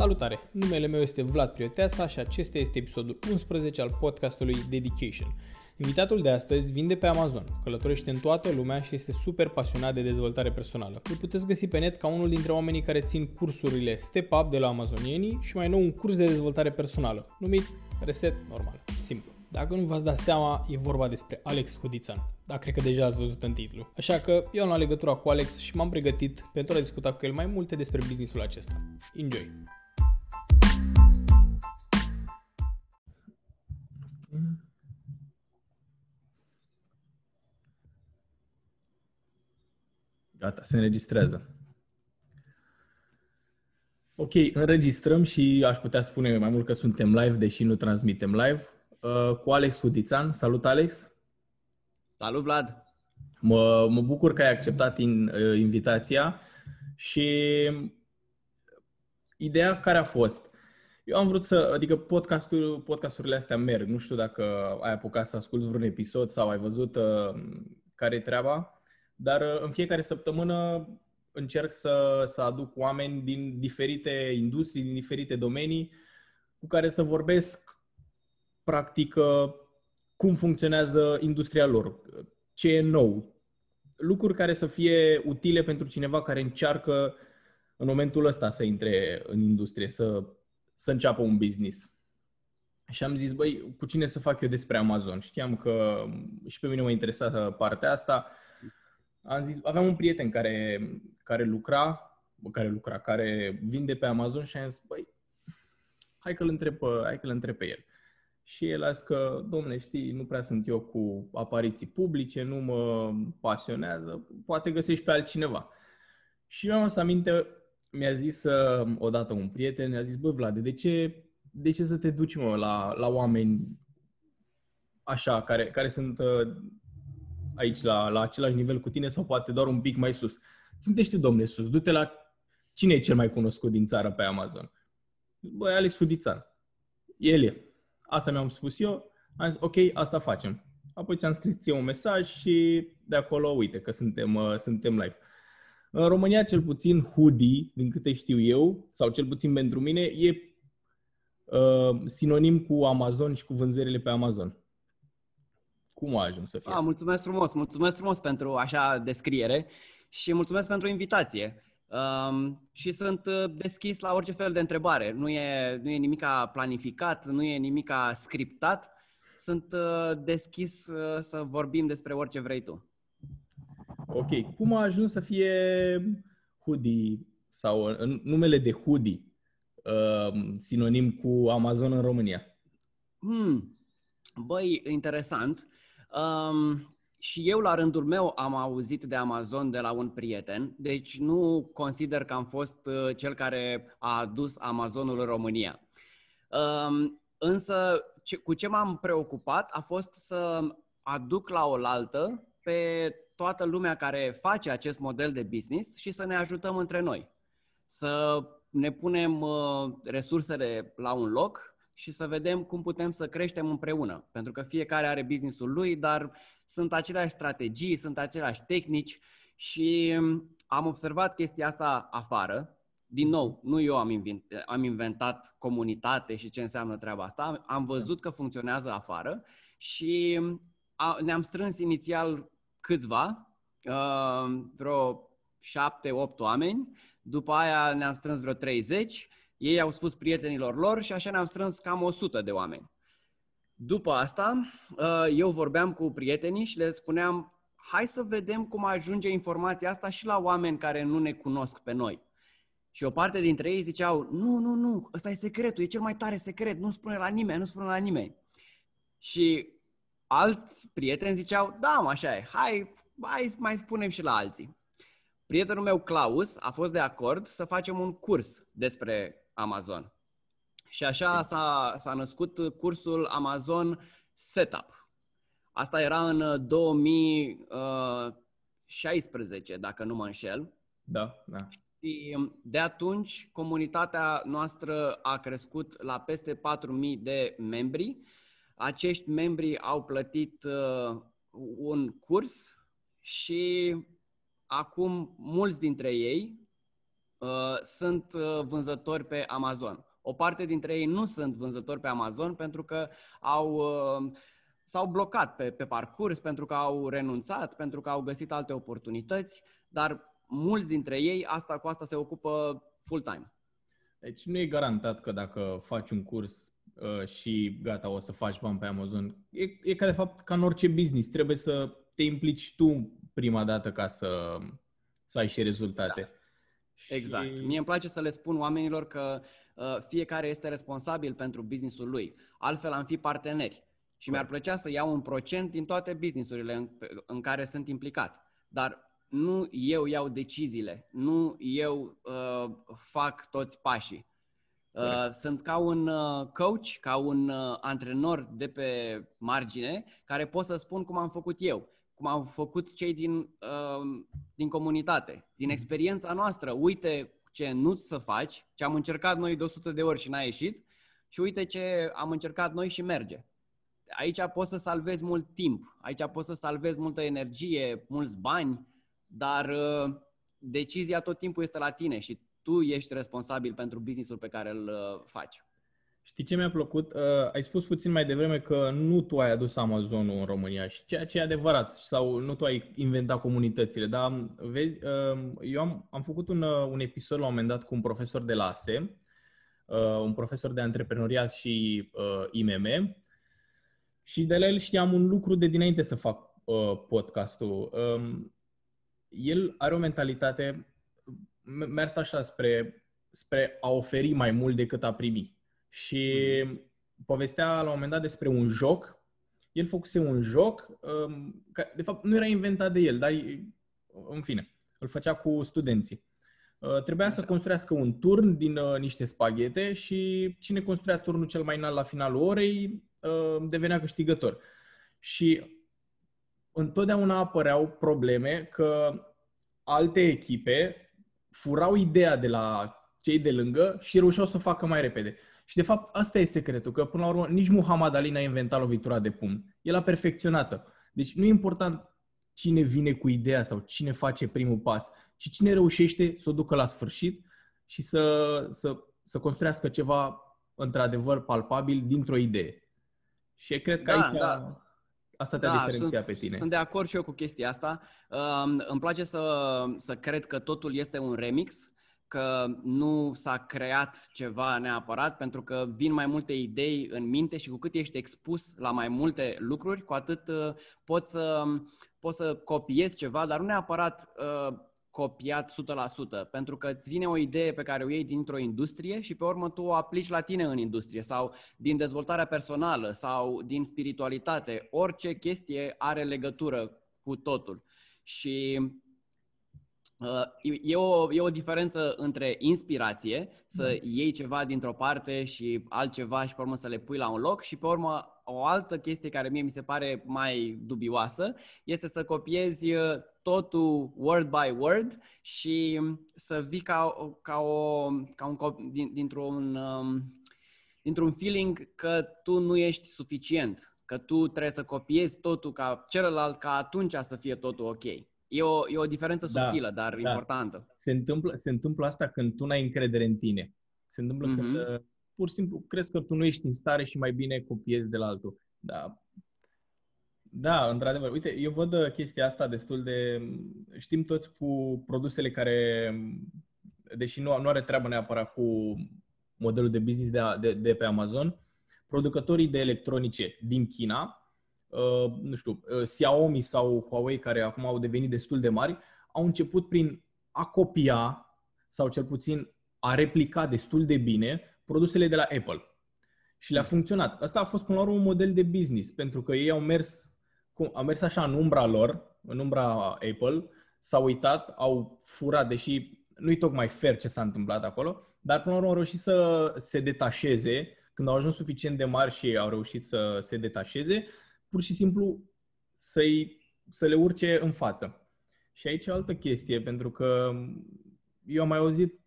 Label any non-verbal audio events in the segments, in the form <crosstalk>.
Salutare! Numele meu este Vlad Prioteasa și acesta este episodul 11 al podcastului Dedication. Invitatul de astăzi vinde pe Amazon, călătorește în toată lumea și este super pasionat de dezvoltare personală. Îl puteți găsi pe net ca unul dintre oamenii care țin cursurile Step Up de la amazonienii și mai nou un curs de dezvoltare personală, numit Reset Normal. Simplu. Dacă nu v-ați dat seama, e vorba despre Alex Hudițan. Dar cred că deja ați văzut în titlu. Așa că eu am luat legătura cu Alex și m-am pregătit pentru a discuta cu el mai multe despre businessul acesta. Enjoy! Gata, se înregistrează. Ok, înregistrăm și aș putea spune mai mult că suntem live, deși nu transmitem live, uh, cu Alex Hudițan. Salut, Alex! Salut, Vlad! Mă, mă bucur că ai acceptat in, uh, invitația și ideea care a fost. Eu am vrut să, adică podcastul, podcasturile astea merg. Nu știu dacă ai apucat să asculti vreun episod sau ai văzut uh, care e treaba, dar uh, în fiecare săptămână încerc să, să aduc oameni din diferite industrii, din diferite domenii, cu care să vorbesc practic uh, cum funcționează industria lor, ce e nou, lucruri care să fie utile pentru cineva care încearcă în momentul ăsta să intre în industrie, să, să înceapă un business. Și am zis, băi, cu cine să fac eu despre Amazon? Știam că și pe mine mă interesa partea asta. Am zis, aveam un prieten care, care lucra, care lucra, care vinde pe Amazon și am zis, băi, hai că-l întreb, hai că-l întreb pe el. Și el a zis că, domne, știi, nu prea sunt eu cu apariții publice, nu mă pasionează, poate găsești pe altcineva. Și eu am să aminte, mi-a zis uh, odată un prieten, mi-a zis, bă, Vlad, de ce, de ce să te duci, mă, la, la oameni așa, care, care sunt uh, aici la, la același nivel cu tine sau poate doar un pic mai sus? Țintește, domne, sus, du-te la cine e cel mai cunoscut din țară pe Amazon? Băi, Alex Hudițan. El e. Asta mi-am spus eu. Am zis, ok, asta facem. Apoi ți-am scris ție un mesaj și de acolo, uite, că suntem, uh, suntem live. În România, cel puțin, hoodie, din câte știu eu, sau cel puțin pentru mine, e uh, sinonim cu Amazon și cu vânzările pe Amazon. Cum a ajuns să fie? Ah, mulțumesc frumos, mulțumesc frumos pentru așa descriere și mulțumesc pentru invitație. Um, și sunt uh, deschis la orice fel de întrebare. Nu e, nu e nimica planificat, nu e nimica scriptat. Sunt uh, deschis uh, să vorbim despre orice vrei tu. Ok. Cum a ajuns să fie hoodie sau în numele de hoodie uh, sinonim cu Amazon în România? Hmm. Băi, interesant. Um, și eu, la rândul meu, am auzit de Amazon de la un prieten, deci nu consider că am fost uh, cel care a adus Amazonul în România. Um, însă, cu ce m-am preocupat a fost să aduc la oaltă pe toată lumea care face acest model de business și să ne ajutăm între noi. Să ne punem uh, resursele la un loc și să vedem cum putem să creștem împreună. Pentru că fiecare are businessul lui, dar sunt aceleași strategii, sunt aceleași tehnici și um, am observat chestia asta afară. Din nou, nu eu am inventat, am inventat comunitate și ce înseamnă treaba asta, am văzut că funcționează afară și um, ne-am strâns inițial câțiva, uh, vreo șapte, opt oameni, după aia ne-am strâns vreo 30, ei au spus prietenilor lor și așa ne-am strâns cam 100 de oameni. După asta, uh, eu vorbeam cu prietenii și le spuneam, hai să vedem cum ajunge informația asta și la oameni care nu ne cunosc pe noi. Și o parte dintre ei ziceau, nu, nu, nu, ăsta e secretul, e cel mai tare secret, nu spune la nimeni, nu spune la nimeni. Și alți prieteni ziceau, da, mă, așa e, hai, hai mai spunem și la alții. Prietenul meu, Claus, a fost de acord să facem un curs despre Amazon. Și așa s-a, s-a născut cursul Amazon Setup. Asta era în 2016, uh, dacă nu mă înșel. Da, da. Și de atunci comunitatea noastră a crescut la peste 4.000 de membri. Acești membri au plătit uh, un curs și acum mulți dintre ei uh, sunt uh, vânzători pe Amazon. O parte dintre ei nu sunt vânzători pe Amazon pentru că au uh, s-au blocat pe, pe parcurs, pentru că au renunțat, pentru că au găsit alte oportunități, dar mulți dintre ei asta cu asta se ocupă full-time. Deci nu e garantat că dacă faci un curs uh, și gata, o să faci bani pe Amazon. E, e ca de fapt ca în orice business. Trebuie să te implici tu prima dată ca să, să ai și rezultate. Da. Exact. Și... Mie îmi place să le spun oamenilor că uh, fiecare este responsabil pentru businessul lui. Altfel am fi parteneri. Și mi-ar plăcea să iau un procent din toate businessurile în, în care sunt implicat. Dar nu eu iau deciziile, nu eu uh, fac toți pașii. Uh, sunt ca un uh, coach, ca un uh, antrenor de pe margine, care pot să spun cum am făcut eu, cum am făcut cei din, uh, din comunitate, din mhm. experiența noastră. Uite ce nu să faci, ce am încercat noi de 100 de ori și n-a ieșit, și uite ce am încercat noi și merge. Aici poți să salvezi mult timp, aici poți să salvezi multă energie, mulți bani, dar uh, decizia tot timpul este la tine și tu ești responsabil pentru businessul pe care îl uh, faci. Știi ce mi-a plăcut? Uh, ai spus puțin mai devreme că nu tu ai adus Amazonul în România și ceea ce e adevărat sau nu tu ai inventat comunitățile, dar um, vezi, uh, eu am, am făcut un, uh, un episod la un moment dat cu un profesor de la ASE, uh, un profesor de antreprenoriat și uh, IMM și de la el știam un lucru de dinainte să fac uh, podcastul. Um, el are o mentalitate mers așa spre, spre a oferi mai mult decât a primi. Și mm-hmm. povestea la un moment dat despre un joc. El făcuse un joc, um, care de fapt nu era inventat de el, dar în fine, îl făcea cu studenții. Uh, trebuia să construiască un turn din uh, niște spaghete și cine construia turnul cel mai înalt la finalul orei uh, devenea câștigător. Și întotdeauna apăreau probleme că alte echipe furau ideea de la cei de lângă și reușeau să o facă mai repede. Și de fapt asta e secretul, că până la urmă nici Muhammad Ali n-a inventat lovitura de pumn. El a perfecționat-o. Deci nu e important cine vine cu ideea sau cine face primul pas, ci cine reușește să o ducă la sfârșit și să, să, să construiască ceva într-adevăr palpabil dintr-o idee. Și cred că da, aici da. Asta te-a da, diferențiat sunt, pe tine. Sunt de acord și eu cu chestia asta. Uh, îmi place să, să cred că totul este un remix că nu s-a creat ceva neapărat, pentru că vin mai multe idei în minte și cu cât ești expus la mai multe lucruri, cu atât uh, poți, să, poți să copiezi ceva, dar nu neapărat uh, copiat 100%, pentru că îți vine o idee pe care o iei dintr-o industrie și pe urmă tu o aplici la tine în industrie sau din dezvoltarea personală sau din spiritualitate. Orice chestie are legătură cu totul. Și Uh, e o, e o diferență între inspirație, să mm. iei ceva dintr-o parte și altceva și pe urmă să le pui la un loc și pe urmă o altă chestie care mie mi se pare mai dubioasă este să copiezi uh, totul word by word și să vii ca, ca, o, ca un din, dintr-un, um, dintr-un feeling că tu nu ești suficient, că tu trebuie să copiezi totul ca celălalt ca atunci să fie totul ok. E o, e o diferență da, subtilă, dar da. importantă. Se întâmplă, se întâmplă asta când tu n-ai încredere în tine. Se întâmplă mm-hmm. când uh, pur și simplu crezi că tu nu ești în stare și mai bine copiezi de la altul. Da. Da, într-adevăr. Uite, eu văd uh, chestia asta destul de... Știm toți cu produsele care, deși nu, nu are treabă neapărat cu modelul de business de, de, de pe Amazon, producătorii de electronice din China Uh, nu știu, uh, Xiaomi sau Huawei, care acum au devenit destul de mari, au început prin a copia sau cel puțin a replica destul de bine produsele de la Apple. Și le-a funcționat. Asta a fost până la urmă un model de business, pentru că ei au mers, au mers așa în umbra lor, în umbra Apple, s-au uitat, au furat, deși nu-i tocmai fair ce s-a întâmplat acolo, dar până la urmă au reușit să se detașeze, când au ajuns suficient de mari și au reușit să se detașeze, pur și simplu să-i, să le urce în față. Și aici e altă chestie, pentru că eu am mai auzit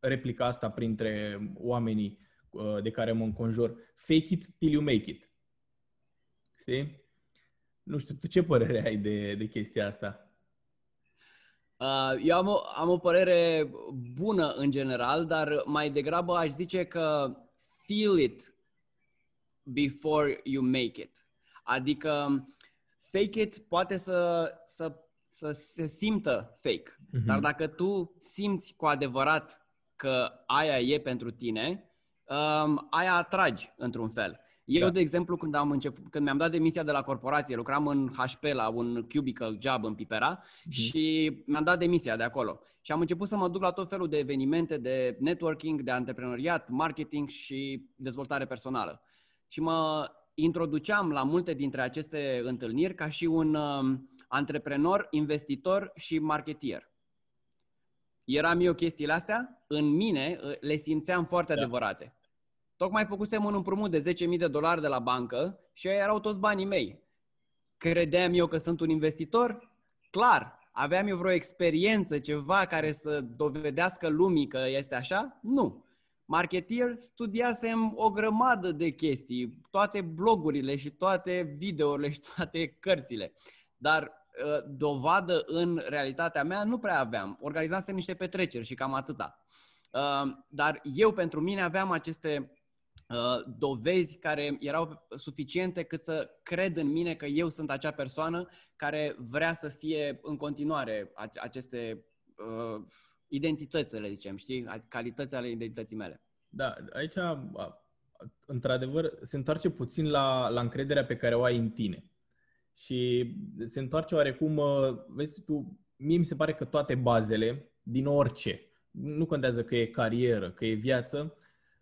replica asta printre oamenii uh, de care mă înconjur. Fake it till you make it. Știi? Nu știu, tu ce părere ai de, de chestia asta? Uh, eu am o, am o părere bună în general, dar mai degrabă aș zice că feel it before you make it. Adică fake it poate să, să, să se simtă fake, uh-huh. dar dacă tu simți cu adevărat că aia e pentru tine, um, aia atragi într-un fel. Eu, da. de exemplu, când am început, când mi-am dat demisia de la corporație, lucram în HP la un cubicle job în Pipera mm-hmm. și mi-am dat demisia de acolo. Și am început să mă duc la tot felul de evenimente de networking, de antreprenoriat, marketing și dezvoltare personală. Și mă introduceam la multe dintre aceste întâlniri ca și un um, antreprenor, investitor și marketier. Eram eu chestiile astea, în mine le simțeam foarte da. adevărate. Tocmai făcusem un împrumut de 10.000 de dolari de la bancă și aia erau toți banii mei. Credeam eu că sunt un investitor? Clar. Aveam eu vreo experiență, ceva care să dovedească lumii că este așa? Nu. Marketier studiasem o grămadă de chestii, toate blogurile și toate videourile și toate cărțile. Dar uh, dovadă în realitatea mea nu prea aveam. Organizasem niște petreceri și cam atâta. Uh, dar eu pentru mine aveam aceste Uh, dovezi care erau suficiente cât să cred în mine că eu sunt acea persoană care vrea să fie în continuare aceste uh, identități, să le zicem, știi? Calități ale identității mele. Da, aici, într-adevăr, se întoarce puțin la, la încrederea pe care o ai în tine. Și se întoarce oarecum, uh, vezi tu, mie mi se pare că toate bazele, din orice, nu contează că e carieră, că e viață,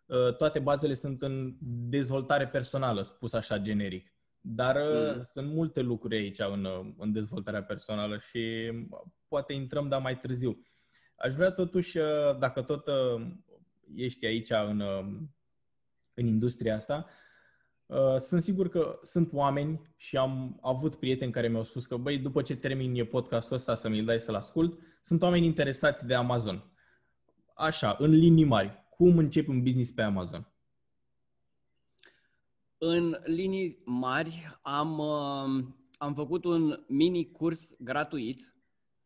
Uh, toate bazele sunt în dezvoltare personală, spus așa generic. Dar uh, mm. sunt multe lucruri aici în, uh, în dezvoltarea personală și poate intrăm, dar mai târziu. Aș vrea totuși, dacă tot ești aici în, în industria asta, sunt sigur că sunt oameni și am avut prieteni care mi-au spus că, băi, după ce termin podcastul ăsta să mi-l dai să-l ascult, sunt oameni interesați de Amazon. Așa, în linii mari cum începi un business pe Amazon? În linii mari am, uh, am făcut un mini curs gratuit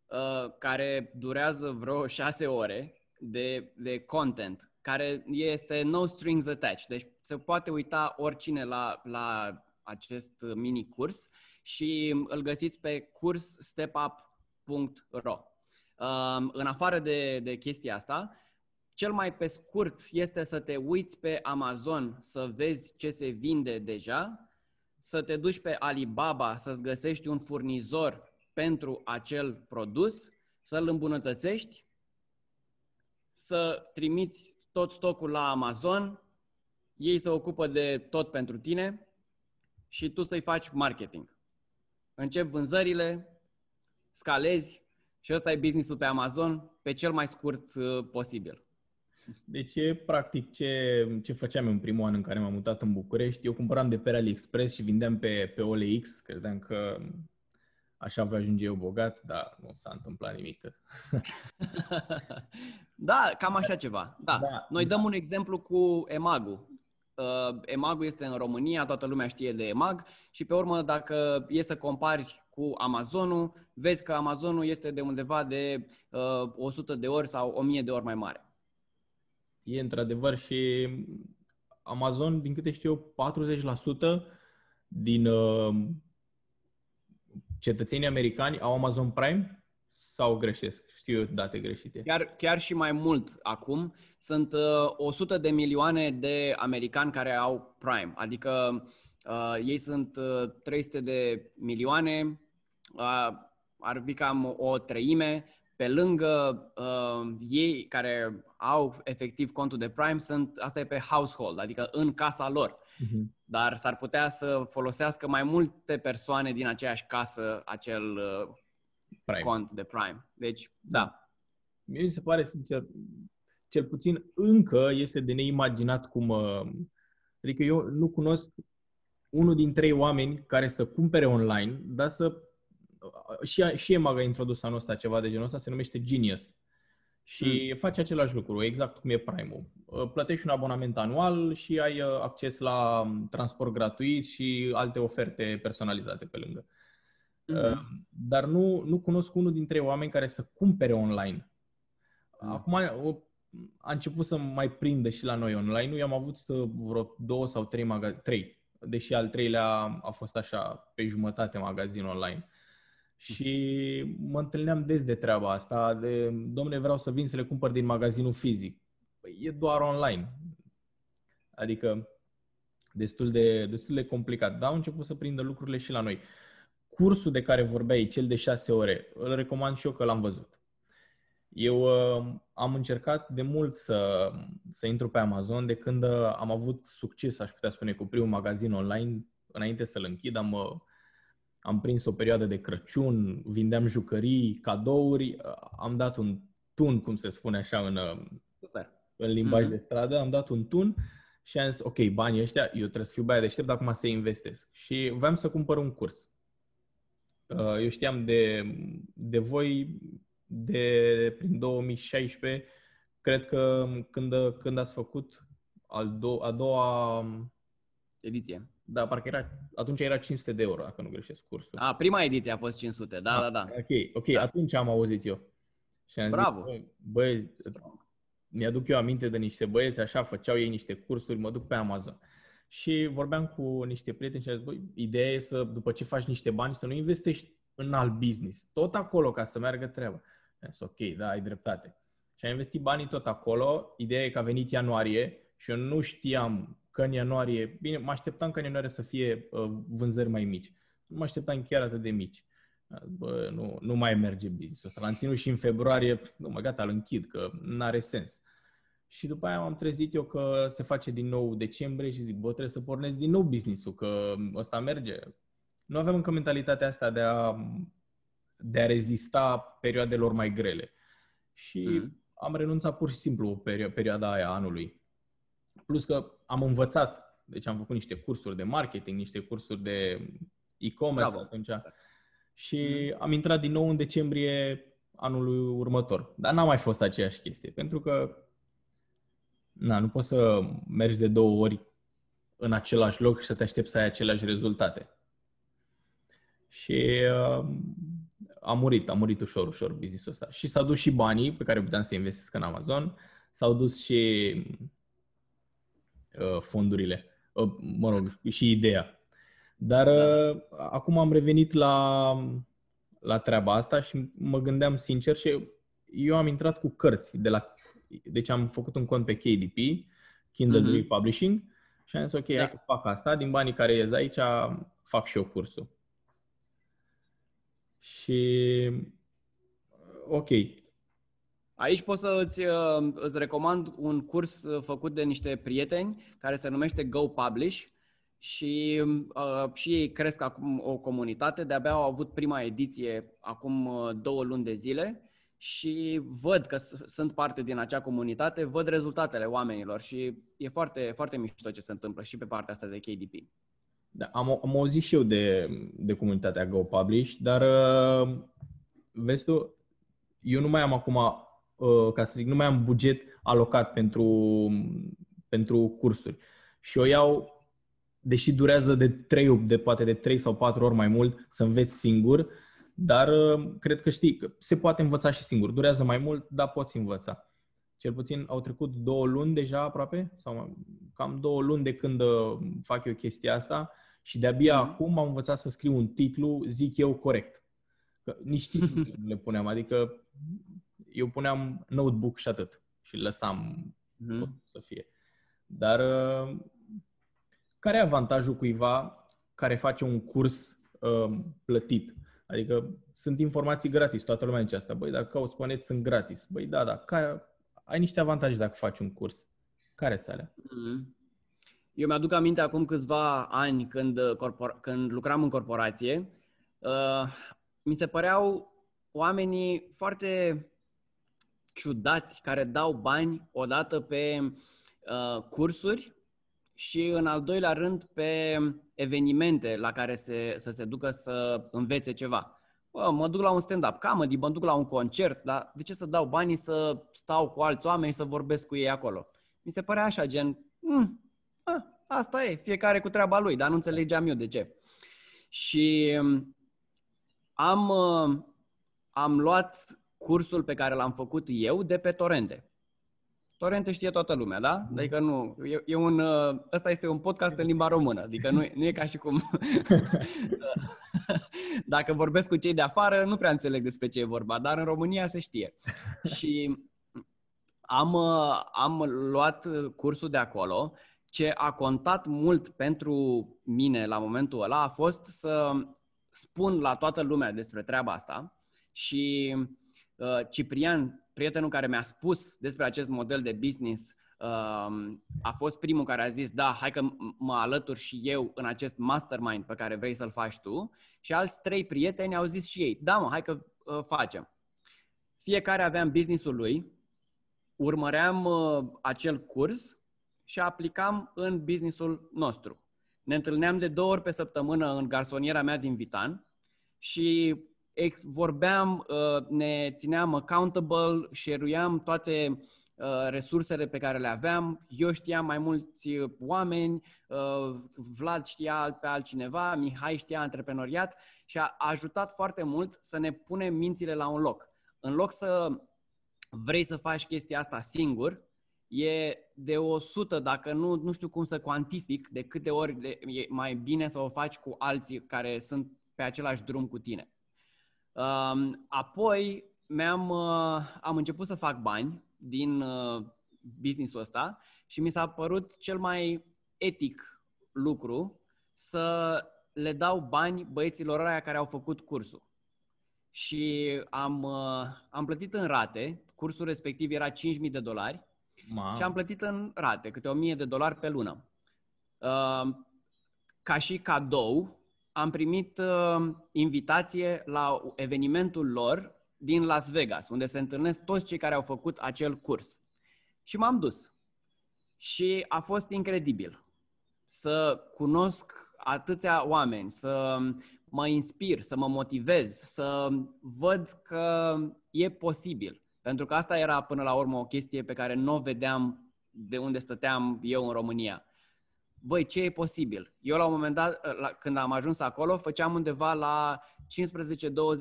uh, care durează vreo șase ore de, de content, care este no strings attached. Deci se poate uita oricine la, la acest mini curs și îl găsiți pe cursstepup.ro. Uh, în afară de, de chestia asta, cel mai pe scurt este să te uiți pe Amazon să vezi ce se vinde deja, să te duci pe Alibaba să-ți găsești un furnizor pentru acel produs, să-l îmbunătățești, să trimiți tot stocul la Amazon, ei se ocupă de tot pentru tine și tu să-i faci marketing. Încep vânzările, scalezi și ăsta e businessul pe Amazon pe cel mai scurt uh, posibil. Deci, practic, ce, ce făceam în primul an în care m-am mutat în București, eu cumpăram de pe AliExpress și vindeam pe, pe OLX, credeam că așa voi ajunge eu bogat, dar nu s-a întâmplat nimic. <laughs> da, cam așa ceva. Da. da. Noi dăm un exemplu cu Emagu. Uh, Emagu este în România, toată lumea știe de Emag și pe urmă dacă e să compari cu Amazonul, vezi că Amazonul este de undeva de uh, 100 de ori sau 1000 de ori mai mare e într-adevăr și Amazon, din câte știu eu, 40% din uh, cetățenii americani au Amazon Prime sau greșesc? Știu eu date greșite. Chiar, chiar și mai mult acum. Sunt uh, 100 de milioane de americani care au Prime. Adică uh, ei sunt uh, 300 de milioane, uh, ar fi cam o treime. Pe lângă uh, ei care au efectiv contul de Prime, sunt, asta e pe household, adică în casa lor. Uh-huh. Dar s-ar putea să folosească mai multe persoane din aceeași casă acel uh, Prime. cont de Prime. Deci, da. da. Mie mi se pare, sincer, cel puțin încă este de neimaginat cum... Uh, adică eu nu cunosc unul din trei oameni care să cumpere online, dar să... Uh, și, și EMAG a introdus anul ăsta ceva de genul ăsta, se numește Genius și mm. faci același lucru, exact cum e Prime-ul. Uh, plătești un abonament anual și ai uh, acces la um, transport gratuit și alte oferte personalizate pe lângă. Uh-huh. Dar nu, nu cunosc unul dintre oameni care să cumpere online. Uh-huh. Acum a început să mai prindă și la noi online. Eu am avut uh, vreo două sau trei magazine, trei, deși al treilea a fost așa pe jumătate magazin online. Și mă întâlneam des de treaba asta, de, domne, vreau să vin să le cumpăr din magazinul fizic. Păi e doar online. Adică destul de, destul de complicat. Dar au început să prindă lucrurile și la noi. Cursul de care vorbeai, cel de șase ore, îl recomand și eu că l-am văzut. Eu uh, am încercat de mult să, să intru pe Amazon de când uh, am avut succes, aș putea spune, cu primul magazin online. Înainte să-l închid, am, uh, am prins o perioadă de Crăciun, vindeam jucării, cadouri, uh, am dat un tun, cum se spune așa în, uh, Super. în limbaj mm-hmm. de stradă, am dat un tun și am zis, ok, banii ăștia, eu trebuie să fiu baia deștept, dar acum să investesc. Și vreau să cumpăr un curs. Uh, eu știam de, de voi de prin 2016, cred că când, când ați făcut al do- a doua ediție. Da, parcă era, atunci era 500 de euro, dacă nu greșesc cursul. A, prima ediție a fost 500, da, a, da, da. Ok, ok, da. atunci am auzit eu. Și am Bravo! Zis, băi, mi-aduc eu aminte de niște băieți, așa, făceau ei niște cursuri, mă duc pe Amazon. Și vorbeam cu niște prieteni și am zis, băi, ideea e să, după ce faci niște bani, să nu investești în alt business, tot acolo ca să meargă treaba. Am zis, ok, da, ai dreptate. Și am investit banii tot acolo. Ideea e că a venit ianuarie și eu nu știam că în ianuarie, bine, mă așteptam că în ianuarie să fie uh, vânzări mai mici. Nu mă așteptam chiar atât de mici. Bă, nu, nu mai merge business-ul ăsta. L-am ținut și în februarie, nu mă, gata, îl închid, că nu are sens. Și după aia m-am trezit eu că se face din nou decembrie și zic, bă, trebuie să pornesc din nou business-ul, că ăsta merge. Nu avem încă mentalitatea asta de a de a rezista perioadelor mai grele. Și mm. am renunțat pur și simplu perio- perioada aia anului. Plus că am învățat, deci am făcut niște cursuri de marketing, niște cursuri de e-commerce Bravo. atunci. Și mm. am intrat din nou în decembrie anului următor. Dar n-a mai fost aceeași chestie, pentru că na, nu poți să mergi de două ori în același loc și să te aștepți să ai aceleași rezultate. Și uh, a murit, a murit ușor, ușor business-ul ăsta. Și s-au dus și banii pe care puteam să investesc în Amazon, s-au dus și uh, fondurile, uh, mă rog, și ideea. Dar da. uh, acum am revenit la, la treaba asta și mă gândeam sincer și eu am intrat cu cărți de la deci am făcut un cont pe KDP, Kindle mm-hmm. Publishing și am zis ok, da. hai că fac asta, din banii care ies aici fac și eu cursul. Și ok. Aici pot să îți, uh, îți recomand un curs uh, făcut de niște prieteni care se numește Go Publish și, uh, și ei cresc acum o comunitate. De-abia au avut prima ediție acum uh, două luni de zile și văd că sunt parte din acea comunitate, văd rezultatele oamenilor și e foarte, foarte mișto ce se întâmplă și pe partea asta de KDP. Da, am, am auzit și eu de, de comunitatea Go Publish, dar uh, vezi tu, eu nu mai am acum, uh, ca să zic, nu mai am buget alocat pentru, pentru cursuri. Și o iau, deși durează de 3, de poate de 3 sau 4 ori mai mult să înveți singur, dar uh, cred că știi, că se poate învăța și singur. Durează mai mult, dar poți învăța. Cel puțin au trecut două luni deja aproape, sau cam două luni de când fac eu chestia asta și de-abia mm-hmm. acum am învățat să scriu un titlu, zic eu, corect. Că nici titlu le puneam, adică eu puneam notebook și atât și lăsam mm-hmm. tot să fie. Dar uh, care e avantajul cuiva care face un curs uh, plătit? Adică sunt informații gratis, toată lumea zice asta. Băi, dacă cauți pe net, sunt gratis. Băi, da, da, care, ai niște avantaje dacă faci un curs. Care să alea? Mm-hmm. Eu mi-aduc aminte acum câțiva ani când, uh, corpor- când lucram în corporație, uh, mi se păreau oamenii foarte ciudați care dau bani odată pe uh, cursuri și în al doilea rând pe evenimente la care se, să se ducă să învețe ceva. Bă, mă duc la un stand-up comedy, mă duc la un concert, dar de ce să dau banii să stau cu alți oameni și să vorbesc cu ei acolo? Mi se părea așa, gen, mm, a, asta e, fiecare cu treaba lui, dar nu înțelegeam eu de ce. Și um, am, uh, am luat cursul pe care l-am făcut eu de pe torente. Torrente știe toată lumea, da? Mhm. Adică nu, e, e un, uh, ăsta este un podcast în limba română, adică nu, nu e ca și cum <laughs> dacă vorbesc cu cei de afară, nu prea înțeleg despre ce e vorba, dar în România se știe. <laughs> Și am, uh, am luat cursul de acolo, ce a contat mult pentru mine la momentul ăla a fost să spun la toată lumea despre treaba asta și uh, Ciprian prietenul care mi-a spus despre acest model de business um, a fost primul care a zis, da, hai că mă alătur și eu în acest mastermind pe care vrei să-l faci tu. Și alți trei prieteni au zis și ei, da mă, hai că uh, facem. Fiecare aveam businessul lui, urmăream uh, acel curs și aplicam în businessul nostru. Ne întâlneam de două ori pe săptămână în garsoniera mea din Vitan și vorbeam, uh, ne țineam accountable, share toate uh, resursele pe care le aveam. Eu știam mai mulți uh, oameni, Vlad știa pe altcineva, Mihai știa antreprenoriat și a ajutat foarte mult să ne punem mințile la un loc. În loc să vrei să faci chestia asta singur, e de o sută, dacă nu, nu știu cum să cuantific, de câte ori de, e mai bine să o faci cu alții care sunt pe același drum cu tine. Um, apoi mi-am, uh, am început să fac bani din uh, businessul ăsta și mi s-a părut cel mai etic lucru să le dau bani băieților aia care au făcut cursul. Și am, uh, am plătit în rate, cursul respectiv era 5.000 de dolari Ma. și am plătit în rate, câte 1.000 de dolari pe lună. Uh, ca și cadou, am primit uh, invitație la evenimentul lor din Las Vegas, unde se întâlnesc toți cei care au făcut acel curs. Și m-am dus. Și a fost incredibil să cunosc atâția oameni, să mă inspir, să mă motivez, să văd că e posibil. Pentru că asta era până la urmă o chestie pe care nu o vedeam de unde stăteam eu în România băi, ce e posibil? Eu la un moment dat, ă, la, când am ajuns acolo, făceam undeva la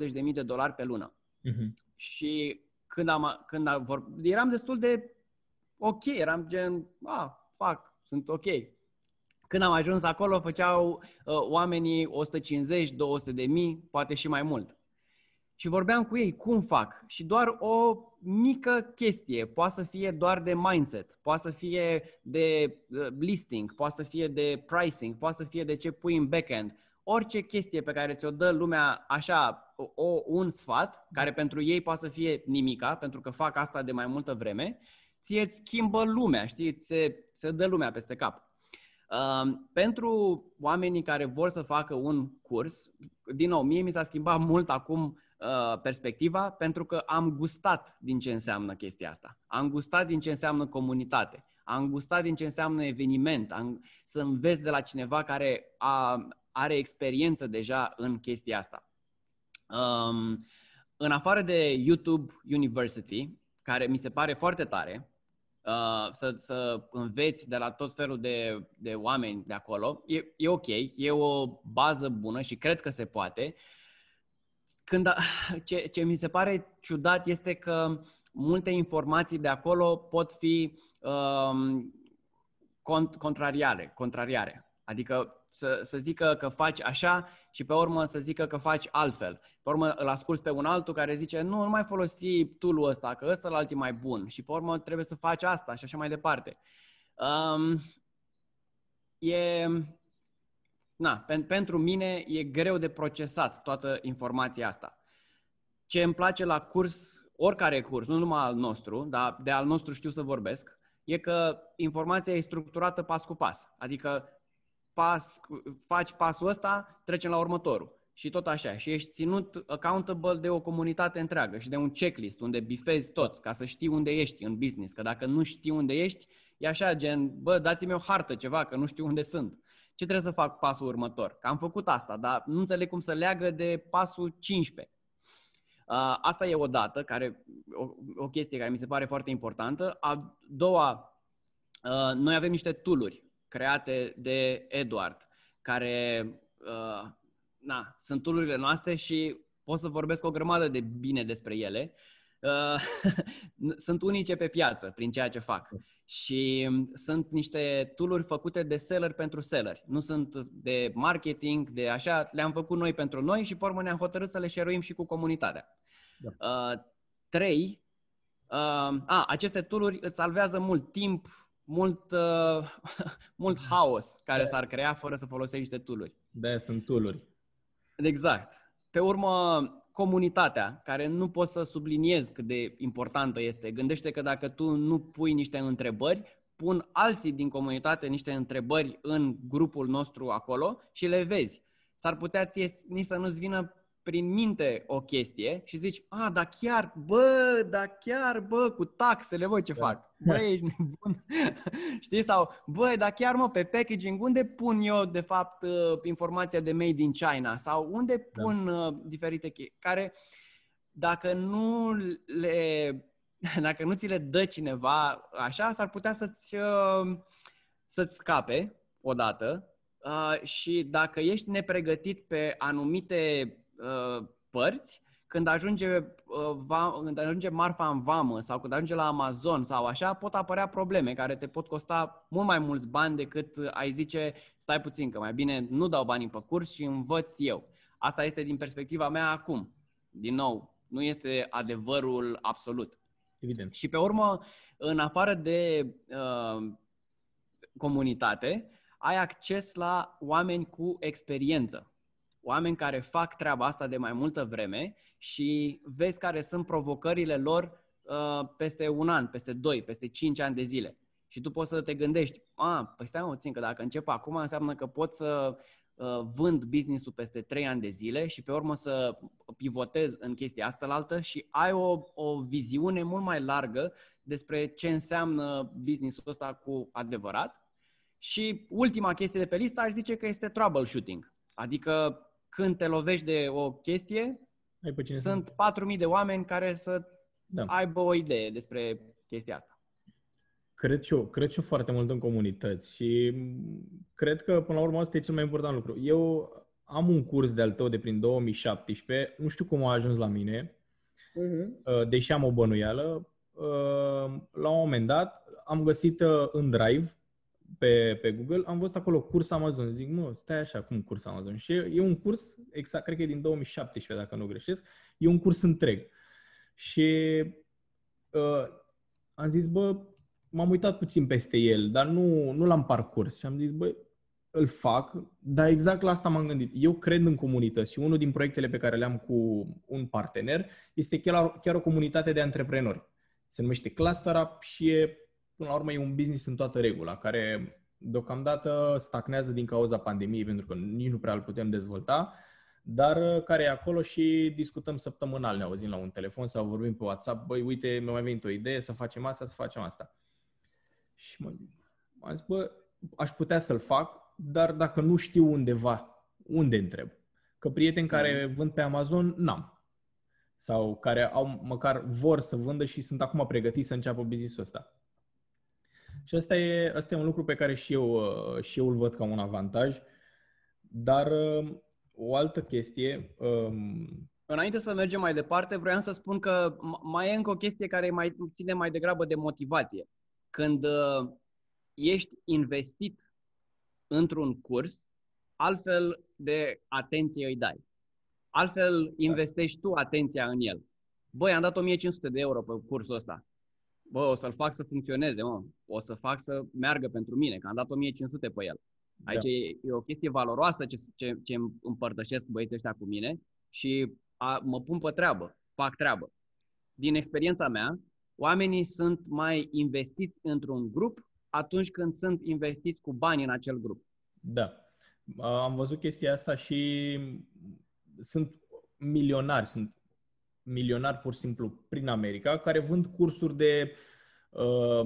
15-20 de mii de dolari pe lună. Uh-huh. Și când am, când am vor, eram destul de ok, eram gen, ah, fac, sunt ok. Când am ajuns acolo, făceau uh, oamenii 150-200 de mii, poate și mai mult și vorbeam cu ei cum fac și doar o mică chestie, poate să fie doar de mindset, poate să fie de uh, listing, poate să fie de pricing, poate să fie de ce pui în backend. Orice chestie pe care ți-o dă lumea așa, o, un sfat, care pentru ei poate să fie nimica, pentru că fac asta de mai multă vreme, ție îți schimbă lumea, știi, se, se dă lumea peste cap. Uh, pentru oamenii care vor să facă un curs, din nou, mie mi s-a schimbat mult acum Uh, perspectiva pentru că am gustat din ce înseamnă chestia asta. Am gustat din ce înseamnă comunitate. Am gustat din ce înseamnă eveniment. Am, să înveți de la cineva care a, are experiență deja în chestia asta. Um, în afară de YouTube University, care mi se pare foarte tare, uh, să, să înveți de la tot felul de, de oameni de acolo, e, e ok, e o bază bună și cred că se poate, când, ce, ce mi se pare ciudat este că multe informații de acolo pot fi um, cont, contrariare, contrariare. Adică să, să zică că faci așa și pe urmă să zică că faci altfel. Pe urmă îl asculți pe un altul care zice nu, nu mai folosi tool ăsta, că ăsta alt e mai bun și pe urmă trebuie să faci asta și așa mai departe. Um, e, na, pen, pentru mine e greu de procesat toată informația asta. Ce îmi place la curs, oricare curs, nu numai al nostru, dar de al nostru știu să vorbesc, e că informația e structurată pas cu pas. Adică pas, faci pasul ăsta, trecem la următorul. Și tot așa. Și ești ținut accountable de o comunitate întreagă și de un checklist unde bifezi tot, ca să știi unde ești în business. Că dacă nu știi unde ești, e așa gen, bă, dați-mi o hartă ceva, că nu știu unde sunt ce trebuie să fac pasul următor? Că am făcut asta, dar nu înțeleg cum să leagă de pasul 15. Uh, asta e o dată, care, o, o chestie care mi se pare foarte importantă. A doua, uh, noi avem niște tooluri create de Edward, care uh, na, sunt toolurile noastre și pot să vorbesc o grămadă de bine despre ele. Uh, <laughs> sunt unice pe piață prin ceea ce fac. Și sunt niște tooluri făcute de seller pentru seller. Nu sunt de marketing, de așa. Le-am făcut noi pentru noi și pe urmă ne-am hotărât să le share și cu comunitatea. Da. Uh, trei, uh, a, aceste tooluri îți salvează mult timp, mult, uh, <laughs> mult haos care da. s-ar crea fără să folosești niște tooluri. Da, sunt tooluri. Exact. Pe urmă, comunitatea, care nu pot să subliniez cât de importantă este. Gândește că dacă tu nu pui niște întrebări, pun alții din comunitate niște întrebări în grupul nostru acolo și le vezi. S-ar putea ție nici să nu-ți vină prin minte o chestie și zici, a, dar chiar, bă, dar chiar, bă, cu taxele, bă, ce da. fac? Bă, ești nebun. <laughs> Știi? Sau, bă, dar chiar, mă, pe packaging, unde pun eu, de fapt, uh, informația de made in China? Sau unde da. pun da. diferite chestii? Care, dacă nu le, <laughs> dacă nu ți le dă cineva așa, s-ar putea să-ți, uh, să-ți scape odată Uh, și dacă ești nepregătit pe anumite Uh, părți, când ajunge, uh, va, când ajunge marfa în vamă sau când ajunge la Amazon sau așa, pot apărea probleme care te pot costa mult mai mulți bani decât ai zice, stai puțin, că mai bine nu dau banii pe curs și învăț eu. Asta este din perspectiva mea acum. Din nou, nu este adevărul absolut. Evident. Și pe urmă, în afară de uh, comunitate, ai acces la oameni cu experiență oameni care fac treaba asta de mai multă vreme și vezi care sunt provocările lor uh, peste un an, peste doi, peste cinci ani de zile. Și tu poți să te gândești, a, păi stai mă țin, că dacă încep acum înseamnă că pot să uh, vând business-ul peste trei ani de zile și pe urmă să pivotez în chestia asta la altă și ai o, o viziune mult mai largă despre ce înseamnă business-ul ăsta cu adevărat. Și ultima chestie de pe listă aș zice că este troubleshooting. Adică când te lovești de o chestie, Ai pe cine sunt 4.000 de oameni care să da. aibă o idee despre chestia asta. Cred și eu, cred și eu foarte mult în comunități și cred că până la urmă asta e cel mai important lucru. Eu am un curs de-al tău de prin 2017, nu știu cum a ajuns la mine, uh-huh. deși am o bănuială. Uh, la un moment dat am găsit uh, în Drive pe, pe Google, am văzut acolo curs Amazon. Zic, mă, stai așa, cum curs Amazon? Și e, e un curs, exact, cred că e din 2017, dacă nu greșesc, e un curs întreg. Și uh, am zis, bă, m-am uitat puțin peste el, dar nu, nu l-am parcurs. Și am zis, bă, îl fac, dar exact la asta m-am gândit. Eu cred în comunități și unul din proiectele pe care le-am cu un partener este chiar, chiar o comunitate de antreprenori. Se numește Cluster Up și e până la urmă e un business în toată regula, care deocamdată stagnează din cauza pandemiei, pentru că nici nu prea îl putem dezvolta, dar care e acolo și discutăm săptămânal, ne auzim la un telefon sau vorbim pe WhatsApp, băi, uite, mi-a mai venit o idee, să facem asta, să facem asta. Și mă, am zis, bă, aș putea să-l fac, dar dacă nu știu undeva, unde întreb? Că prieteni care mm. vând pe Amazon, n-am. Sau care au, măcar vor să vândă și sunt acum pregătiți să înceapă business-ul ăsta. Și asta e, asta e un lucru pe care și eu, uh, și eu îl văd ca un avantaj. Dar uh, o altă chestie... Um... Înainte să mergem mai departe, vreau să spun că mai e încă o chestie care mai ține mai degrabă de motivație. Când uh, ești investit într-un curs, altfel de atenție îi dai. Altfel investești tu atenția în el. Băi, am dat 1500 de euro pe cursul ăsta bă, o să-l fac să funcționeze, mă. o să fac să meargă pentru mine, că am dat 1500 pe el. Aici da. e, e o chestie valoroasă ce, ce, ce împărtășesc băieții ăștia cu mine și a, mă pun pe treabă, fac treabă. Din experiența mea, oamenii sunt mai investiți într-un grup atunci când sunt investiți cu bani în acel grup. Da. Am văzut chestia asta și sunt milionari, sunt milionari pur și simplu prin America care vând cursuri de uh,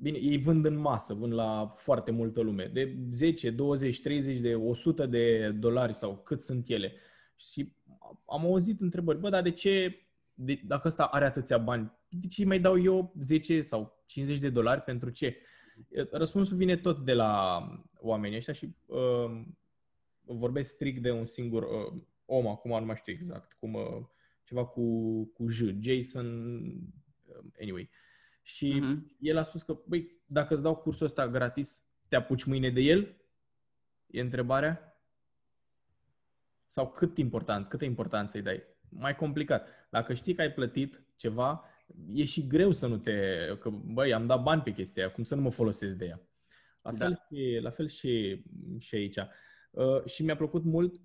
bine, ei vând în masă, vând la foarte multă lume, de 10, 20, 30 de 100 de dolari sau cât sunt ele. Și am auzit întrebări, bă, dar de ce, de, dacă ăsta are atâția bani, de ce mai dau eu 10 sau 50 de dolari pentru ce? Răspunsul vine tot de la oamenii ăștia și uh, vorbesc strict de un singur uh, om, acum nu mai știu exact, cum, uh, ceva cu, cu J, Jason, um, anyway. Și uh-huh. el a spus că, băi, dacă îți dau cursul ăsta gratis, te apuci mâine de el? E întrebarea? Sau cât important, câtă importanță îi dai? Mai complicat. Dacă știi că ai plătit ceva, e și greu să nu te... Că, băi, am dat bani pe chestia aia, cum să nu mă folosesc de ea? La da. fel, da. și, la fel și, și aici. Uh, și mi-a plăcut mult,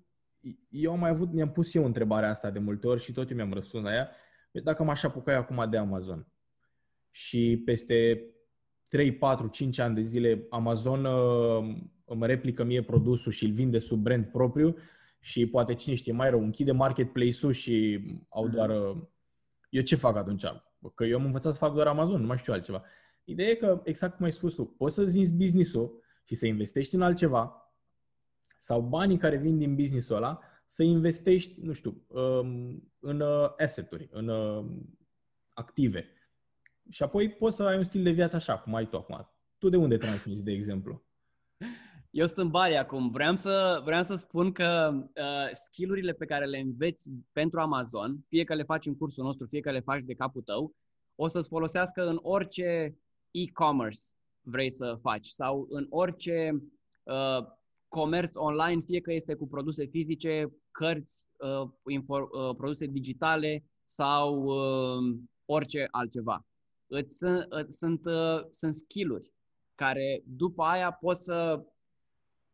eu am mai avut, mi-am pus eu întrebarea asta de multe ori și tot eu mi-am răspuns la ea, dacă m-aș apuca acum de Amazon și peste 3, 4, 5 ani de zile Amazon uh, îmi replică mie produsul și îl vinde sub brand propriu și poate cine știe mai rău, închide marketplace-ul și au doar... Uh, eu ce fac atunci? Că eu am învățat să fac doar Amazon, nu mai știu altceva. Ideea e că, exact cum ai spus tu, poți să-ți vinzi business-ul și să investești în altceva sau banii care vin din business-ul ăla să investești, nu știu, um, în uh, asset-uri, în uh, active. Și apoi poți să ai un stil de viață așa, cum ai tu acum. Tu de unde transmiți, de exemplu? Eu sunt în Bali acum. Vreau să, vreau să spun că uh, skillurile pe care le înveți pentru Amazon, fie că le faci în cursul nostru, fie că le faci de capul tău, o să-ți folosească în orice e-commerce vrei să faci sau în orice uh, comerț online, fie că este cu produse fizice, cărți, uh, info, uh, produse digitale sau uh, orice altceva. Îți, uh, sunt, uh, sunt skill-uri care după aia poți să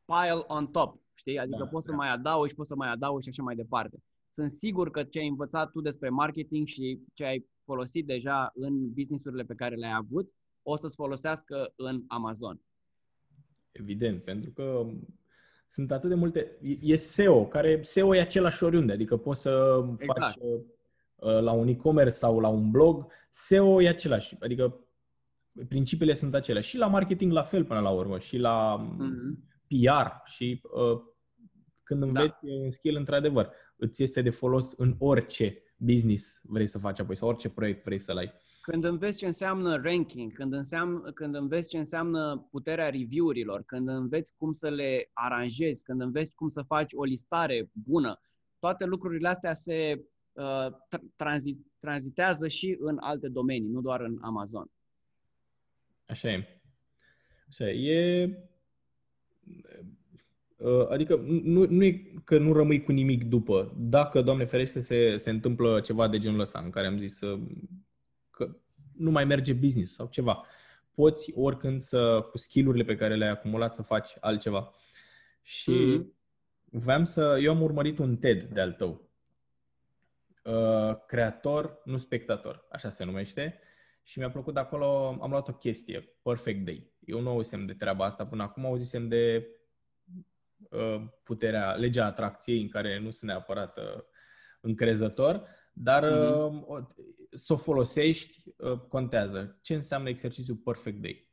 pile on top, știi? Adică da, poți da. să mai adaugi, poți să mai adaugi și așa mai departe. Sunt sigur că ce ai învățat tu despre marketing și ce ai folosit deja în businessurile pe care le-ai avut, o să-ți folosească în Amazon. Evident, pentru că sunt atât de multe... E SEO, care SEO e același oriunde, adică poți să exact. faci uh, la un e-commerce sau la un blog, SEO e același, adică principiile sunt aceleași. Și la marketing la fel până la urmă, și la mm-hmm. PR și uh, când da. înveți da. un skill într-adevăr, îți este de folos în orice business vrei să faci apoi sau orice proiect vrei să-l ai. Când înveți ce înseamnă ranking, când, înseamnă, când înveți ce înseamnă puterea review-urilor, când înveți cum să le aranjezi, când înveți cum să faci o listare bună, toate lucrurile astea se uh, tranzi, tranzitează și în alte domenii, nu doar în Amazon. Așa e. Așa e. e uh, adică nu, nu e că nu rămâi cu nimic după. Dacă, Doamne ferește, se, se întâmplă ceva de genul ăsta în care am zis uh, că nu mai merge business sau ceva. Poți oricând să, cu skillurile pe care le-ai acumulat, să faci altceva. Și mm-hmm. vreau să... Eu am urmărit un TED de-al tău. Uh, creator, nu spectator, așa se numește. Și mi-a plăcut de acolo, am luat o chestie, Perfect Day. Eu nu auzisem de treaba asta până acum, auzisem de uh, puterea, legea atracției în care nu sunt neapărat uh, încrezător, dar mm-hmm. uh, să o folosești uh, contează. Ce înseamnă exercițiul Perfect Day?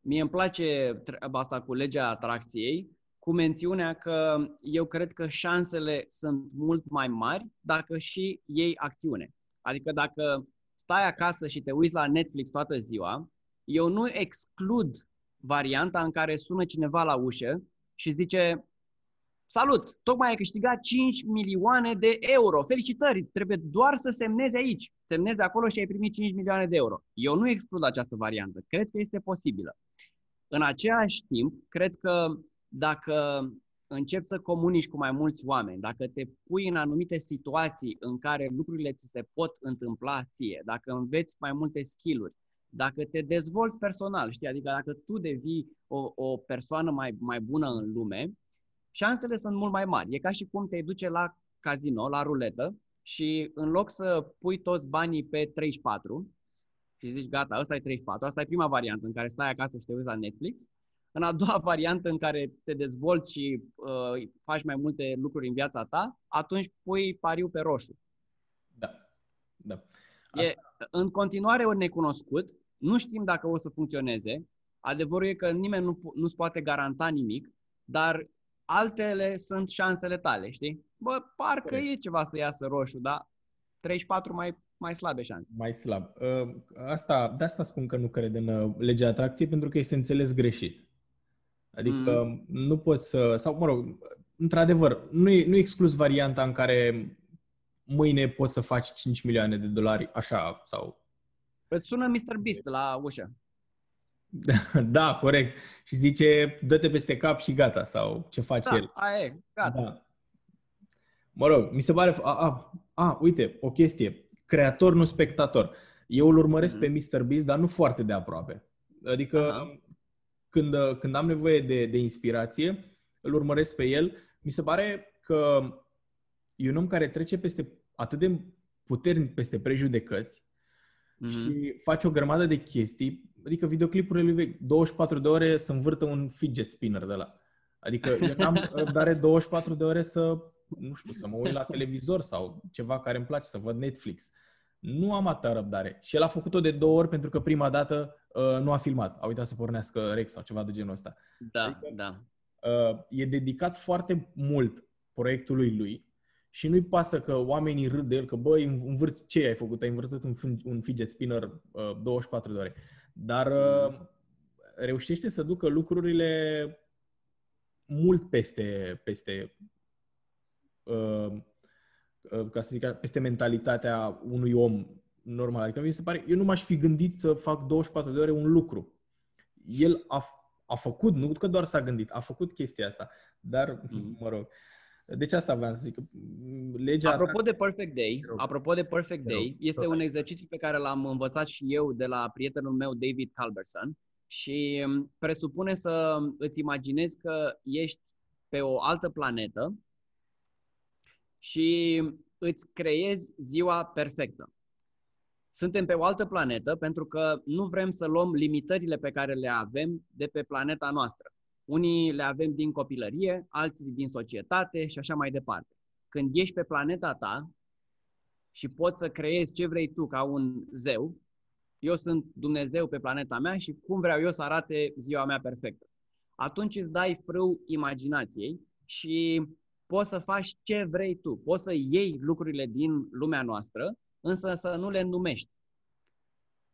Mie îmi place treaba asta cu legea atracției, cu mențiunea că eu cred că șansele sunt mult mai mari dacă și iei acțiune. Adică dacă stai acasă și te uiți la Netflix toată ziua, eu nu exclud varianta în care sună cineva la ușă și zice Salut! Tocmai ai câștigat 5 milioane de euro. Felicitări! Trebuie doar să semnezi aici. Semnezi acolo și ai primit 5 milioane de euro. Eu nu exclud această variantă. Cred că este posibilă. În același timp, cred că dacă începi să comunici cu mai mulți oameni, dacă te pui în anumite situații în care lucrurile ți se pot întâmpla ție, dacă înveți mai multe skill-uri, dacă te dezvolți personal, știi, adică dacă tu devii o, o persoană mai, mai bună în lume, șansele sunt mult mai mari. E ca și cum te duce la casino, la ruletă și în loc să pui toți banii pe 34 și zici gata, ăsta e 34, asta e prima variantă în care stai acasă și te uiți la Netflix, în a doua <laughs> variantă în care te dezvolți și uh, faci mai multe lucruri în viața ta, atunci pui pariu pe roșu. Da. da. Asta... E în continuare un necunoscut, nu știm dacă o să funcționeze. Adevărul e că nimeni nu, nu-ți poate garanta nimic, dar altele sunt șansele tale, știi? Bă, parcă Corect. e ceva să iasă roșu, dar 34 mai, mai slabe șanse. Mai slab. Ă, asta, de asta spun că nu cred în ă, legea atracției, pentru că este înțeles greșit. Adică mm. nu poți să, sau mă rog, într-adevăr, nu, e, nu exclus varianta în care mâine poți să faci 5 milioane de dolari așa sau... Îți sună Mr. Beast la ușă. <laughs> da, corect. Și zice, dă-te peste cap și gata, sau ce face da, el. aia e, gata. Da. Mă rog, mi se pare... A, a, a, uite, o chestie. Creator, nu spectator. Eu îl urmăresc mm-hmm. pe Mr. Beast, dar nu foarte de aproape. Adică Aha. când, când am nevoie de, de inspirație, îl urmăresc pe el. Mi se pare că e un om care trece peste atât de puternic peste prejudecăți mm-hmm. și face o grămadă de chestii. Adică videoclipurile lui vechi, 24 de ore să învârtă un fidget spinner de la. Adică eu am răbdare 24 de ore să, nu știu, să mă uit la televizor sau ceva care îmi place, să văd Netflix. Nu am atâta răbdare. Și el a făcut-o de două ori pentru că prima dată uh, nu a filmat. A uitat să pornească Rex sau ceva de genul ăsta. Da, adică, da. Uh, e dedicat foarte mult proiectului lui și nu-i pasă că oamenii râd de el, că băi, învârți ce ai făcut, ai învârtit un, un fidget spinner uh, 24 de ore. Dar uh, reușește să ducă lucrurile mult peste, peste uh, uh, ca să zic, peste mentalitatea unui om normal. Adică mi se pare, eu nu m-aș fi gândit să fac 24 de ore un lucru. El a, a făcut, nu că doar s-a gândit, a făcut chestia asta. Dar, mm. mă rog, deci asta vreau să zic. Legea apropo de Perfect Day, apropo de Perfect Day, este un exercițiu pe care l-am învățat și eu de la prietenul meu David Halberson și um, presupune să îți imaginezi că ești pe o altă planetă și îți creezi ziua perfectă. Suntem pe o altă planetă pentru că nu vrem să luăm limitările pe care le avem de pe planeta noastră. Unii le avem din copilărie, alții din societate și așa mai departe. Când ești pe planeta ta și poți să creezi ce vrei tu ca un zeu, eu sunt Dumnezeu pe planeta mea și cum vreau eu să arate ziua mea perfectă. Atunci îți dai frâu imaginației și poți să faci ce vrei tu. Poți să iei lucrurile din lumea noastră, însă să nu le numești.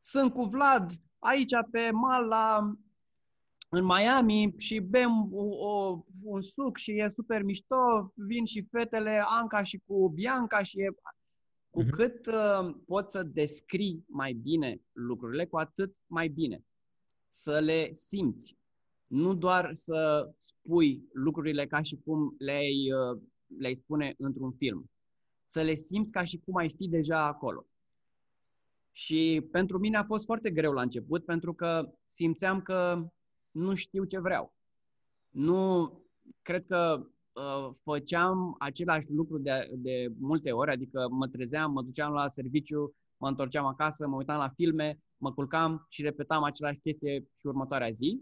Sunt cu Vlad aici pe mal la în Miami și bem o, o, un suc și e super mișto, vin și fetele Anca și cu Bianca și e... Cu uh-huh. cât uh, poți să descrii mai bine lucrurile, cu atât mai bine. Să le simți. Nu doar să spui lucrurile ca și cum le-ai, uh, le-ai spune într-un film. Să le simți ca și cum ai fi deja acolo. Și pentru mine a fost foarte greu la început, pentru că simțeam că nu știu ce vreau. Nu, cred că uh, făceam același lucru de, de multe ori, adică mă trezeam, mă duceam la serviciu, mă întorceam acasă, mă uitam la filme, mă culcam și repetam același chestie și următoarea zi.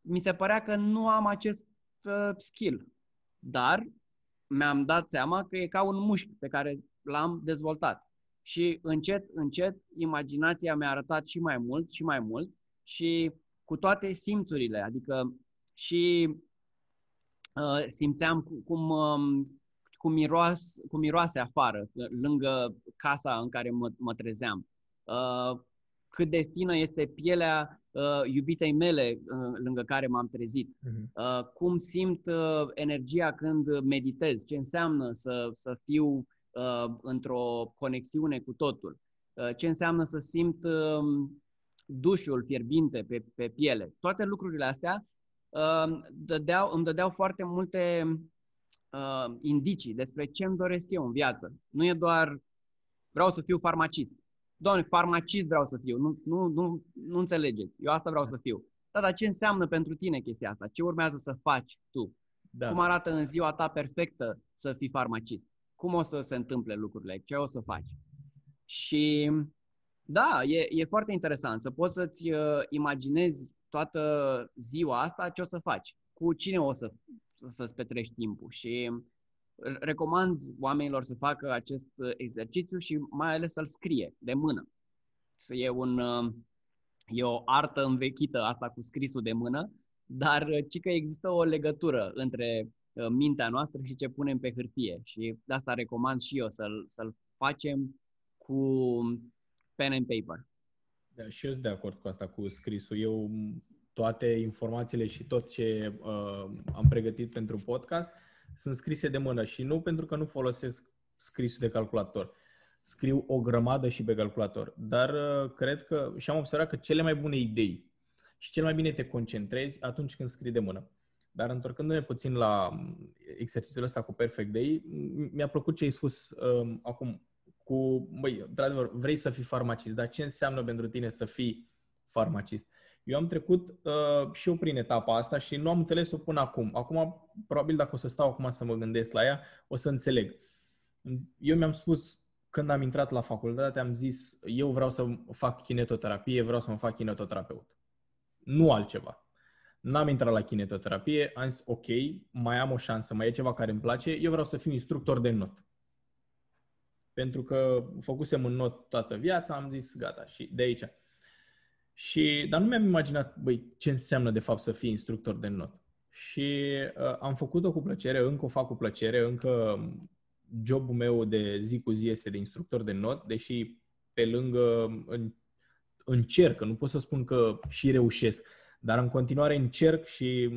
Mi se părea că nu am acest uh, skill, dar mi-am dat seama că e ca un mușchi pe care l-am dezvoltat. Și încet, încet, imaginația mi-a arătat și mai mult și mai mult și cu toate simțurile, adică și uh, simțeam cum, um, cum, miroas, cum miroase afară, lângă casa în care mă, mă trezeam. Uh, cât de fină este pielea uh, iubitei mele uh, lângă care m-am trezit. Uh-huh. Uh, cum simt uh, energia când meditez, ce înseamnă să, să fiu uh, într-o conexiune cu totul. Uh, ce înseamnă să simt uh, dușul fierbinte pe, pe piele. Toate lucrurile astea uh, dădeau, îmi dădeau foarte multe uh, indicii despre ce îmi doresc eu în viață. Nu e doar vreau să fiu farmacist. Doamne, farmacist vreau să fiu. Nu, nu, nu, nu înțelegeți. Eu asta vreau să fiu. Da, dar ce înseamnă pentru tine chestia asta? Ce urmează să faci tu? Da. Cum arată în ziua ta perfectă să fii farmacist? Cum o să se întâmple lucrurile? Ce o să faci? Și da, e, e foarte interesant. Să poți să-ți uh, imaginezi toată ziua asta ce o să faci, cu cine o să, să-ți petrești timpul? Și recomand oamenilor să facă acest uh, exercițiu și mai ales să-l scrie de mână. E, un, uh, e o artă învechită asta cu scrisul de mână, dar uh, ci că există o legătură între mintea noastră și ce punem pe hârtie. Și de asta recomand și eu să-l, să-l facem cu pen and paper. Da, și eu sunt de acord cu asta, cu scrisul. Eu toate informațiile și tot ce uh, am pregătit pentru podcast sunt scrise de mână și nu pentru că nu folosesc scrisul de calculator. Scriu o grămadă și pe calculator. Dar uh, cred că, și am observat că cele mai bune idei și cel mai bine te concentrezi atunci când scrii de mână. Dar întorcându-ne puțin la um, exercițiul ăsta cu Perfect Day, mi-a plăcut ce ai spus um, acum cu, băi, într-adevăr, vrei să fii farmacist, dar ce înseamnă pentru tine să fii farmacist? Eu am trecut uh, și eu prin etapa asta și nu am înțeles-o până acum. Acum, probabil dacă o să stau acum să mă gândesc la ea, o să înțeleg. Eu mi-am spus, când am intrat la facultate, am zis, eu vreau să fac kinetoterapie, vreau să mă fac kinetoterapeut. Nu altceva. N-am intrat la kinetoterapie, am zis, ok, mai am o șansă, mai e ceva care îmi place, eu vreau să fiu instructor de not. Pentru că făcusem în not toată viața, am zis, gata, și de aici. Și, dar nu mi-am imaginat, băi, ce înseamnă de fapt să fii instructor de not. Și uh, am făcut-o cu plăcere, încă o fac cu plăcere, încă jobul meu de zi cu zi este de instructor de not, deși pe lângă în, încerc, nu pot să spun că și reușesc, dar în continuare încerc și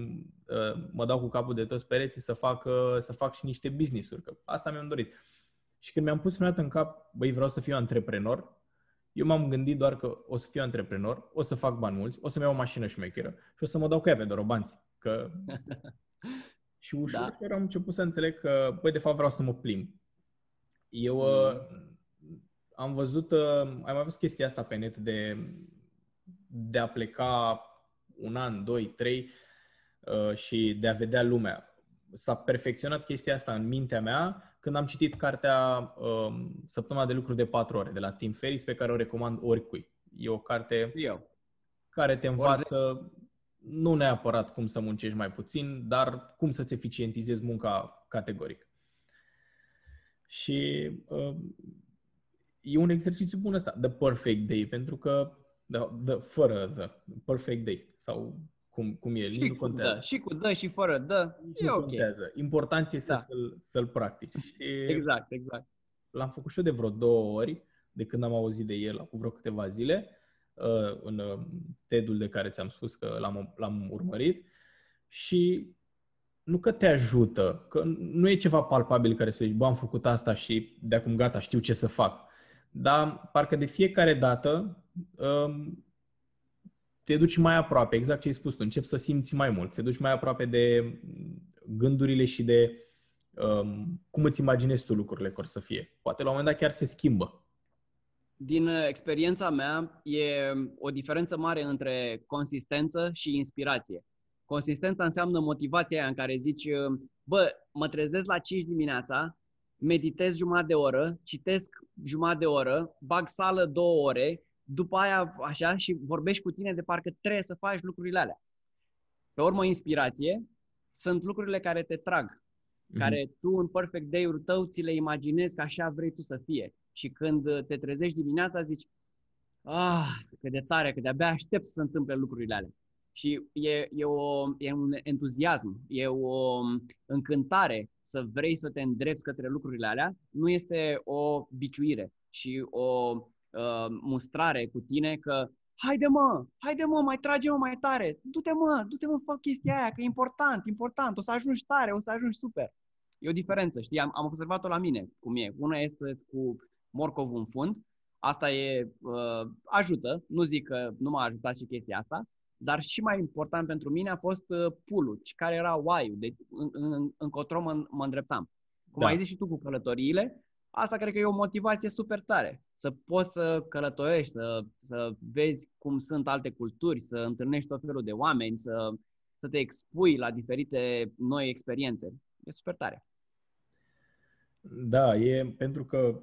uh, mă dau cu capul de toți pereții să fac, uh, să fac și niște business-uri, că asta mi-am dorit. Și când mi-am pus prima dată în cap, băi, vreau să fiu antreprenor, eu m-am gândit doar că o să fiu antreprenor, o să fac bani mulți, o să-mi iau o mașină șmecheră și o să mă dau cu ea pe dorobanți. Că... <laughs> și ușor, da. ușor am început să înțeleg că, băi, de fapt vreau să mă plimb. Eu mm. uh, am văzut, uh, am mai văzut chestia asta pe net de, de a pleca un an, doi, trei uh, și de a vedea lumea. S-a perfecționat chestia asta în mintea mea când am citit cartea um, Săptămâna de lucru de 4 ore de la Tim Ferriss, pe care o recomand oricui. E o carte Eu. care te învață nu neapărat cum să muncești mai puțin, dar cum să-ți eficientizezi munca categoric. Și uh, e un exercițiu bun ăsta, The Perfect Day, pentru că the, the, fără The Perfect Day sau cum, cum e, și nu cu contează. Da, și cu dă și fără dă, e nu ok. Contează. Important este da. să-l, să-l practici. Și exact, exact. L-am făcut și eu de vreo două ori, de când am auzit de el, cu vreo câteva zile, uh, în uh, TED-ul de care ți-am spus că l-am, l-am urmărit și nu că te ajută, că nu e ceva palpabil care să zici, bă, am făcut asta și de acum gata, știu ce să fac. Dar parcă de fiecare dată um, te duci mai aproape, exact ce ai spus tu, începi să simți mai mult, te duci mai aproape de gândurile și de um, cum îți imaginezi tu lucrurile că or să fie. Poate la un moment dat chiar se schimbă. Din uh, experiența mea, e o diferență mare între consistență și inspirație. Consistența înseamnă motivația aia în care zici, uh, bă, mă trezesc la 5 dimineața, meditez jumătate de oră, citesc jumătate de oră, bag sală două ore, după aia așa și vorbești cu tine de parcă trebuie să faci lucrurile alea. Pe urmă, inspirație sunt lucrurile care te trag, mm-hmm. care tu în perfect day-ul tău ți le imaginezi că așa vrei tu să fie. Și când te trezești dimineața zici, ah, cât de tare, că de-abia aștept să se întâmple lucrurile alea. Și e, e, o, e un entuziasm, e o încântare să vrei să te îndrepți către lucrurile alea, nu este o biciuire și o uh, mustrare cu tine că haide mă, haide mă, mai trage mă mai tare, du-te mă, du-te mă, fă chestia aia, că e important, important, o să ajungi tare, o să ajungi super. E o diferență, știi, am, am observat-o la mine, cum e. Una este cu morcov în fund, asta e, uh, ajută, nu zic că nu m-a ajutat și chestia asta, dar și mai important pentru mine a fost uh, pulul, care era why de în, în, încotro mă, mă îndreptam. Cum da. ai zis și tu cu călătoriile, asta cred că e o motivație super tare. Să poți să călătorești, să, să vezi cum sunt alte culturi, să întâlnești tot felul de oameni, să, să te expui la diferite noi experiențe. E super tare. Da, e pentru că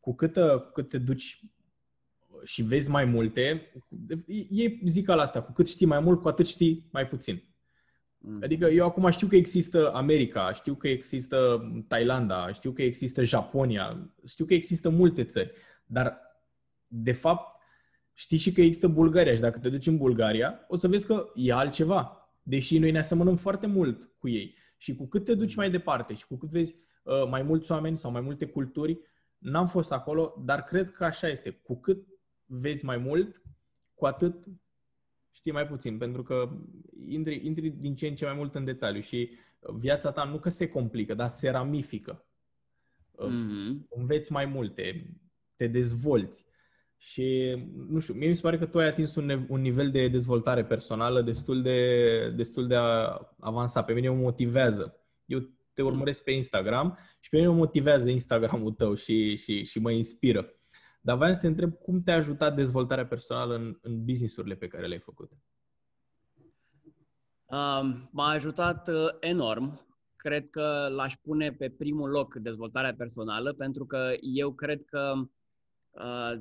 cu cât, cu cât te duci și vezi mai multe, e zicala asta, cu cât știi mai mult, cu atât știi mai puțin. Mm. Adică eu acum știu că există America, știu că există Thailanda, știu că există Japonia, știu că există multe țări, dar de fapt știi și că există Bulgaria și dacă te duci în Bulgaria, o să vezi că e altceva, deși noi ne asemănăm foarte mult cu ei. Și cu cât te duci mai departe și cu cât vezi uh, mai mulți oameni sau mai multe culturi, n-am fost acolo, dar cred că așa este. Cu cât vezi mai mult, cu atât știi mai puțin, pentru că intri, intri din ce în ce mai mult în detaliu și viața ta nu că se complică, dar se ramifică. Mm-hmm. Înveți mai multe, te dezvolți. Și, nu știu, mie mi se pare că tu ai atins un, un nivel de dezvoltare personală destul de, destul de avansat. Pe mine mă motivează. Eu te mm. urmăresc pe Instagram și pe mine mă motivează Instagramul tău și, și, și mă inspiră. Dar vreau să te întreb cum te-a ajutat dezvoltarea personală în, în businessurile pe care le-ai făcut? Um, m-a ajutat uh, enorm. Cred că l-aș pune pe primul loc dezvoltarea personală, pentru că eu cred că uh,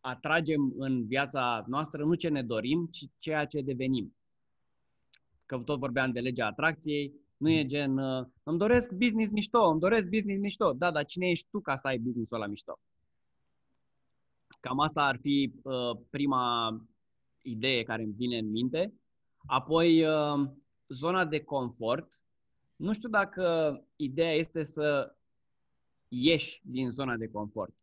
atragem în viața noastră nu ce ne dorim, ci ceea ce devenim. Că tot vorbeam de legea atracției, nu e gen, uh, îmi doresc business mișto, îmi doresc business mișto. Da, dar cine ești tu ca să ai business-ul ăla mișto? Cam asta ar fi uh, prima idee care îmi vine în minte. Apoi, uh, zona de confort. Nu știu dacă ideea este să ieși din zona de confort,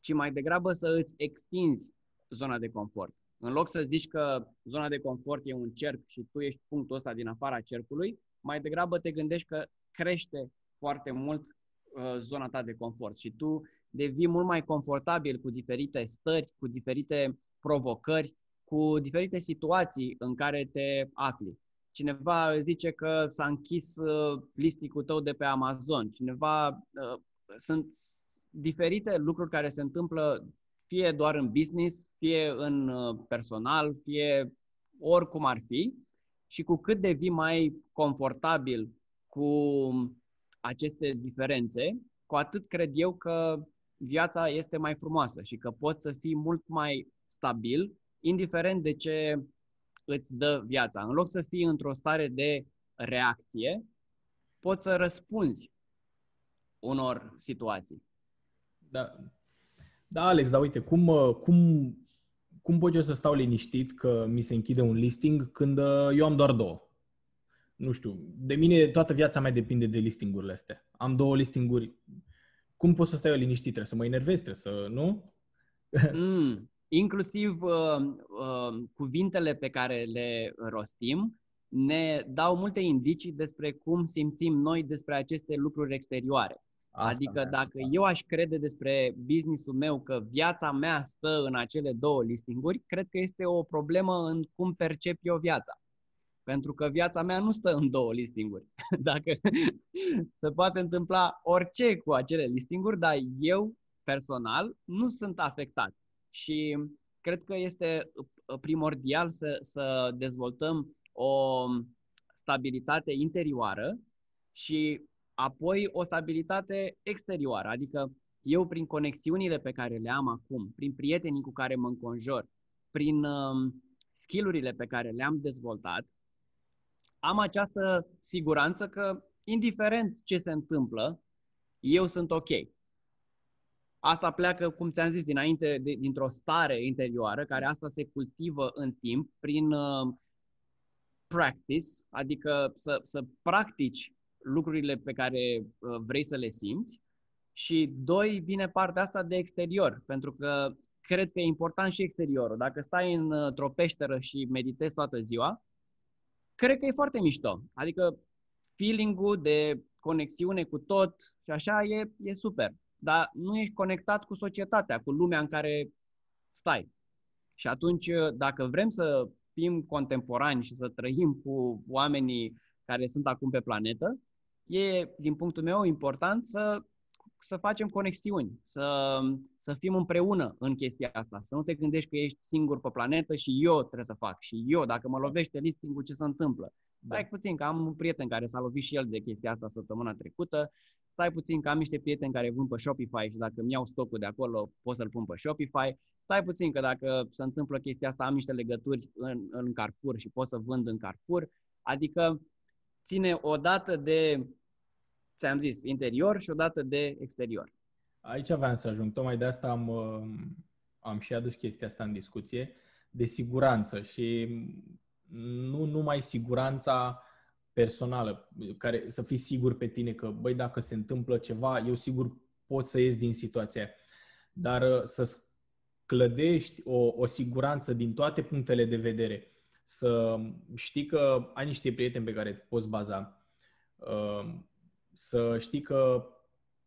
ci mai degrabă să îți extinzi zona de confort. În loc să zici că zona de confort e un cerc și tu ești punctul ăsta din afara cercului, mai degrabă te gândești că crește foarte mult uh, zona ta de confort și tu devii mult mai confortabil cu diferite stări, cu diferite provocări, cu diferite situații în care te afli. Cineva zice că s-a închis uh, listicul tău de pe Amazon, cineva uh, sunt diferite lucruri care se întâmplă fie doar în business, fie în uh, personal, fie oricum ar fi. Și cu cât devii mai confortabil cu aceste diferențe, cu atât cred eu că viața este mai frumoasă și că poți să fii mult mai stabil, indiferent de ce îți dă viața. În loc să fii într-o stare de reacție, poți să răspunzi unor situații. Da, da Alex, dar uite, cum, cum, cum pot eu să stau liniștit că mi se închide un listing când uh, eu am doar două? Nu știu, de mine toată viața mea depinde de listingurile astea. Am două listinguri cum pot să stai eu liniștit? Trebuie să mă enervez, trebuie să, nu? <laughs> Mm, inclusiv uh, uh, cuvintele pe care le rostim ne dau multe indicii despre cum simțim noi despre aceste lucruri exterioare. Asta adică dacă da. eu aș crede despre businessul meu că viața mea stă în acele două listinguri, cred că este o problemă în cum percep eu viața. Pentru că viața mea nu stă în două listinguri. <laughs> Dacă <laughs> se poate întâmpla orice cu acele listinguri, dar eu personal nu sunt afectat. Și cred că este uh, primordial să, să dezvoltăm o stabilitate interioară și apoi o stabilitate exterioară. Adică eu prin conexiunile pe care le am acum, prin prietenii cu care mă înconjor, prin um, skillurile pe care le-am dezvoltat, am această siguranță că, indiferent ce se întâmplă, eu sunt ok. Asta pleacă, cum ți-am zis dinainte, de, dintr-o stare interioară, care asta se cultivă în timp prin uh, practice, adică să, să practici lucrurile pe care uh, vrei să le simți. Și doi, vine partea asta de exterior, pentru că cred că e important și exteriorul. Dacă stai într-o peșteră și meditezi toată ziua, cred că e foarte mișto. Adică feeling-ul de conexiune cu tot și așa e, e super. Dar nu ești conectat cu societatea, cu lumea în care stai. Și atunci, dacă vrem să fim contemporani și să trăim cu oamenii care sunt acum pe planetă, e, din punctul meu, important să să facem conexiuni, să, să fim împreună în chestia asta, să nu te gândești că ești singur pe planetă și eu trebuie să fac și eu, dacă mă lovește listingul, ce se întâmplă? Stai da. puțin, că am un prieten care s-a lovit și el de chestia asta săptămâna trecută, stai puțin că am niște prieteni care vând pe Shopify și dacă îmi iau stocul de acolo, pot să-l pun pe Shopify. Stai puțin că dacă se întâmplă chestia asta, am niște legături în, în Carrefour și pot să vând în Carrefour. Adică ține o dată de ți-am zis, interior și odată de exterior. Aici aveam să ajung. Tocmai de asta am, uh, am și adus chestia asta în discuție, de siguranță și nu numai siguranța personală, care să fii sigur pe tine că, băi, dacă se întâmplă ceva, eu sigur pot să ies din situația dar uh, să clădești o, o siguranță din toate punctele de vedere. să știi că ai niște prieteni pe care te poți baza, uh, să știi că,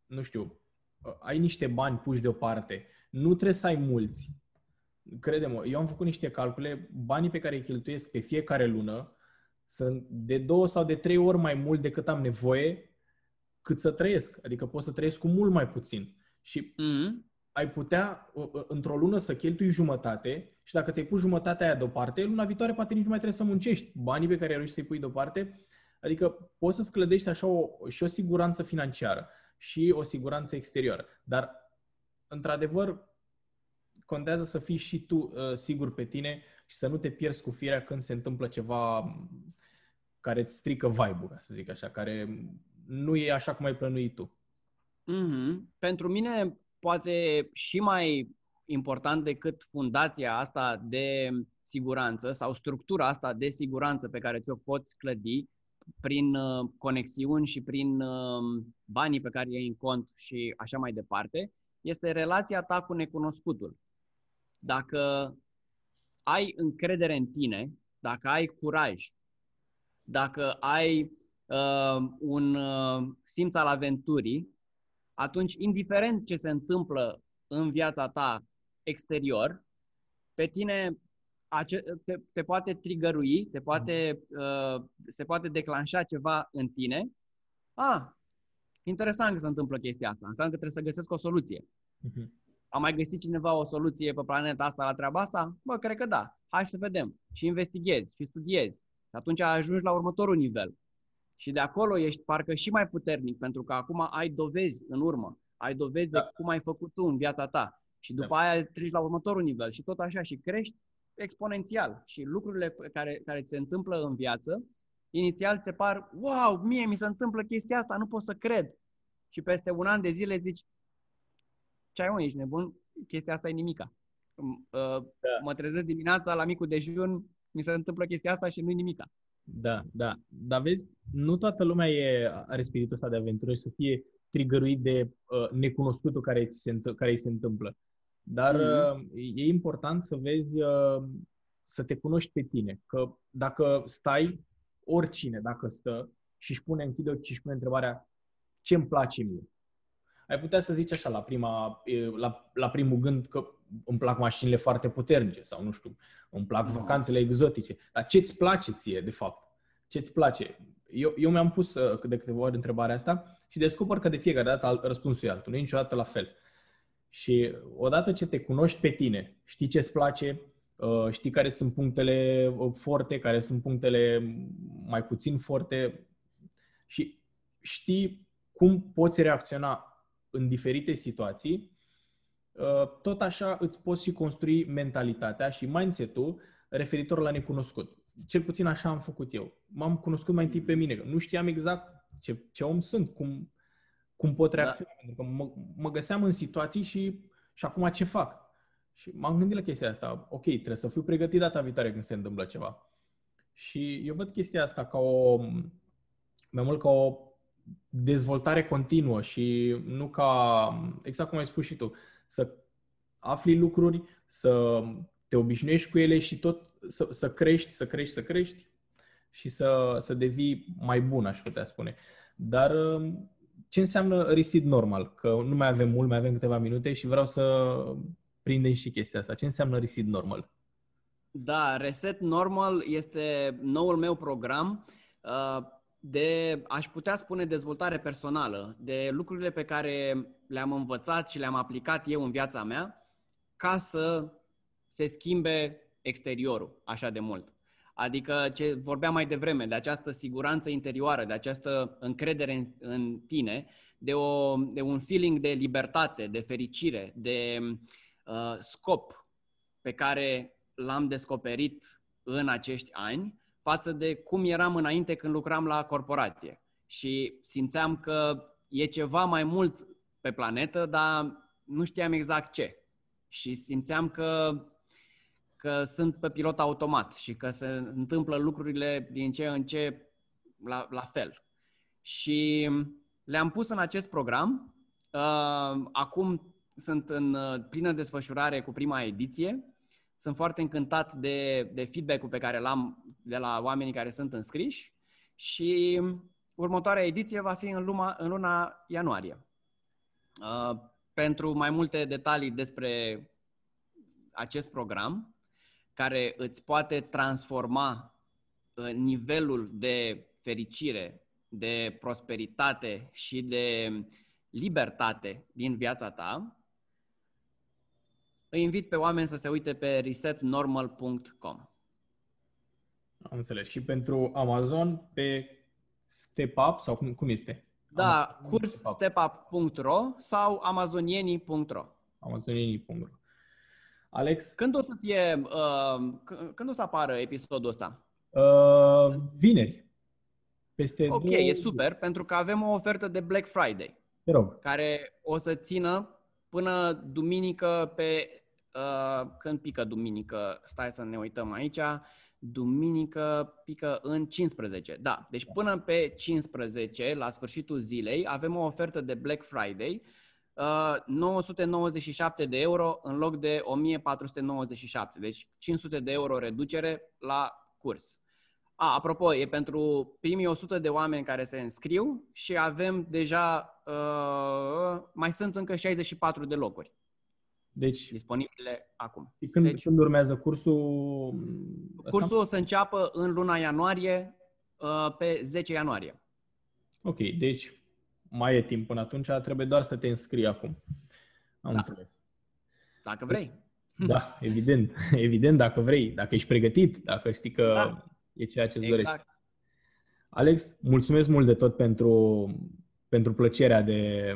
nu știu, uh, ai niște bani puși deoparte. Nu trebuie să ai mulți. Crede-mă, eu am făcut niște calcule, banii pe care îi cheltuiesc pe fiecare lună sunt de două sau de trei ori mai mult decât am nevoie cât să trăiesc. Adică pot să trăiesc cu mult mai puțin. Și mm-hmm ai putea într-o lună să cheltui jumătate și dacă ți-ai pus jumătatea aia deoparte, luna viitoare poate nici nu mai trebuie să muncești. Banii pe care ai reușit să-i pui deoparte, adică poți să-ți clădești așa o, și o siguranță financiară și o siguranță exterioară. Dar, într-adevăr, contează să fii și tu uh, sigur pe tine și să nu te pierzi cu firea când se întâmplă ceva care îți strică vibe-ul, ca să zic așa, care nu e așa cum ai plănuit tu. Mm-hmm. Pentru mine, poate și mai important decât fundația asta de siguranță sau structura asta de siguranță pe care ți-o poți clădi prin uh, conexiuni și prin uh, banii pe care i-ai în cont și așa mai departe, este relația ta cu necunoscutul. Dacă ai încredere în tine, dacă ai curaj, dacă ai uh, un uh, simț al aventurii, atunci, indiferent ce se întâmplă în viața ta exterior, pe tine te, te poate trigărui, te poate, uh, se poate declanșa ceva în tine. Ah, interesant că se întâmplă chestia asta. Înseamnă că trebuie să găsesc o soluție. Uh-huh. A mai găsit cineva o soluție pe planeta asta la treaba asta? Bă, cred că da. Hai să vedem. Și investighezi, și studiezi. Și atunci ajungi la următorul nivel. Și de acolo ești parcă și mai puternic, pentru că acum ai dovezi în urmă. Ai dovezi da. de cum ai făcut tu în viața ta. Și după da. aia treci la următorul nivel și tot așa și crești exponențial. Și lucrurile care, care ți se întâmplă în viață, inițial ți se par, wow, mie mi se întâmplă chestia asta, nu pot să cred. Și peste un an de zile zici, ce ai mă, ești nebun? Chestia asta e nimica. Uh, da. Mă trezesc dimineața la micul dejun, mi se întâmplă chestia asta și nu-i nimica. Da, da. Dar vezi, nu toată lumea e, are spiritul ăsta de aventură și să fie trigăruit de uh, necunoscutul care, ți se, care îi se întâmplă. Dar mm-hmm. uh, e important să vezi, uh, să te cunoști pe tine. Că dacă stai, oricine, dacă stă și își pune, închide ochii și își pune întrebarea ce îmi place mie. Ai putea să zici așa la, prima, la, la primul gând că îmi plac mașinile foarte puternice sau nu știu, îmi plac no. vacanțele exotice. Dar ce-ți place ție, de fapt? Ce-ți place? Eu, eu mi-am pus uh, de câteva ori întrebarea asta și descoper că de fiecare dată răspunsul e altul, nu e niciodată la fel. Și odată ce te cunoști pe tine, știi ce-ți place, uh, știi care sunt punctele uh, forte, care sunt punctele mai puțin forte și știi cum poți reacționa în diferite situații, Uh, tot așa îți poți și construi mentalitatea și mindset-ul referitor la necunoscut. Cel puțin așa am făcut eu. M-am cunoscut mai întâi pe mine, că nu știam exact ce, ce om sunt, cum, cum pot da. reacționa. Da. Pentru că mă, mă găseam în situații și, și acum ce fac? Și m-am gândit la chestia asta. Ok, trebuie să fiu pregătit data viitoare când se întâmplă ceva. Și eu văd chestia asta ca o, mai mult ca o dezvoltare continuă și nu ca, exact cum ai spus și tu, să afli lucruri, să te obișnuiești cu ele și tot să, să crești, să crești, să crești și să, să devii mai bun, aș putea spune. Dar um, ce înseamnă reset normal? Că nu mai avem mult, mai avem câteva minute și vreau să prindem și chestia asta. Ce înseamnă reset normal? Da, Reset Normal este noul meu program. Uh, de, aș putea spune, dezvoltare personală, de lucrurile pe care le-am învățat și le-am aplicat eu în viața mea ca să se schimbe exteriorul așa de mult. Adică ce vorbeam mai devreme, de această siguranță interioară, de această încredere în, în tine, de, o, de un feeling de libertate, de fericire, de uh, scop pe care l-am descoperit în acești ani față de cum eram înainte când lucram la corporație. Și simțeam că e ceva mai mult pe planetă, dar nu știam exact ce. Și simțeam că, că sunt pe pilot automat și că se întâmplă lucrurile din ce în ce la, la fel. Și le-am pus în acest program. Uh, acum sunt în uh, plină desfășurare cu prima ediție Sunt foarte încântat de, de feedback-ul pe care l-am de la oamenii care sunt înscriși și următoarea ediție va fi în, luna, în luna ianuarie. Uh, pentru mai multe detalii despre acest program, care îți poate transforma uh, nivelul de fericire, de prosperitate și de libertate din viața ta, îi invit pe oameni să se uite pe resetnormal.com. Am înțeles. Și pentru Amazon pe Step Up sau cum, cum este? Da, Amazon, curs stepup.ro sau amazonienii.ro. Amazonienii.ro. Alex? Când o să fie, uh, când o să apară episodul ăsta? Uh, vineri. Peste ok, două... e super, pentru că avem o ofertă de Black Friday. Te rog. Care o să țină până duminică pe... Uh, când pică duminică? Stai să ne uităm aici. Duminică pică în 15. Da, deci până pe 15, la sfârșitul zilei, avem o ofertă de Black Friday 997 uh, de euro în loc de 1497. Deci 500 de euro reducere la curs. A, apropo, e pentru primii 100 de oameni care se înscriu și avem deja, uh, mai sunt încă 64 de locuri. Deci, disponibile acum. Când, deci, când urmează cursul? Cursul o să înceapă în luna ianuarie, uh, pe 10 ianuarie. Ok, deci mai e timp până atunci, trebuie doar să te înscrii acum. Am da. înțeles. Dacă vrei. Da, evident. <laughs> Evident, dacă vrei, dacă ești pregătit, dacă știi că da. e ceea ce îți exact. dorești. Alex, mulțumesc mult de tot pentru, pentru plăcerea de,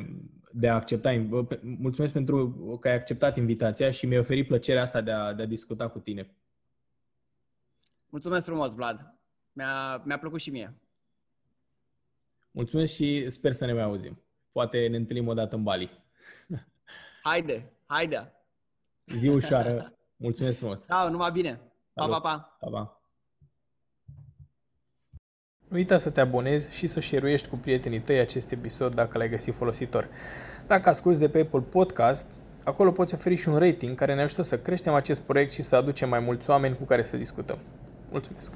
de a accepta, mulțumesc pentru că ai acceptat invitația și mi-ai oferit plăcerea asta de a, de a discuta cu tine. Mulțumesc frumos, Vlad. Mi-a, mi-a plăcut și mie. Mulțumesc și sper să ne mai auzim. Poate ne întâlnim o dată în Bali. <laughs> Haide, haide! Zi ușoară. Mulțumesc frumos. Ciao, numai bine. Pa, pa, pa. pa, pa. Nu uita să te abonezi și să share cu prietenii tăi acest episod dacă l-ai găsit folositor. Dacă asculti de pe Apple Podcast, acolo poți oferi și un rating care ne ajută să creștem acest proiect și să aducem mai mulți oameni cu care să discutăm. Mulțumesc!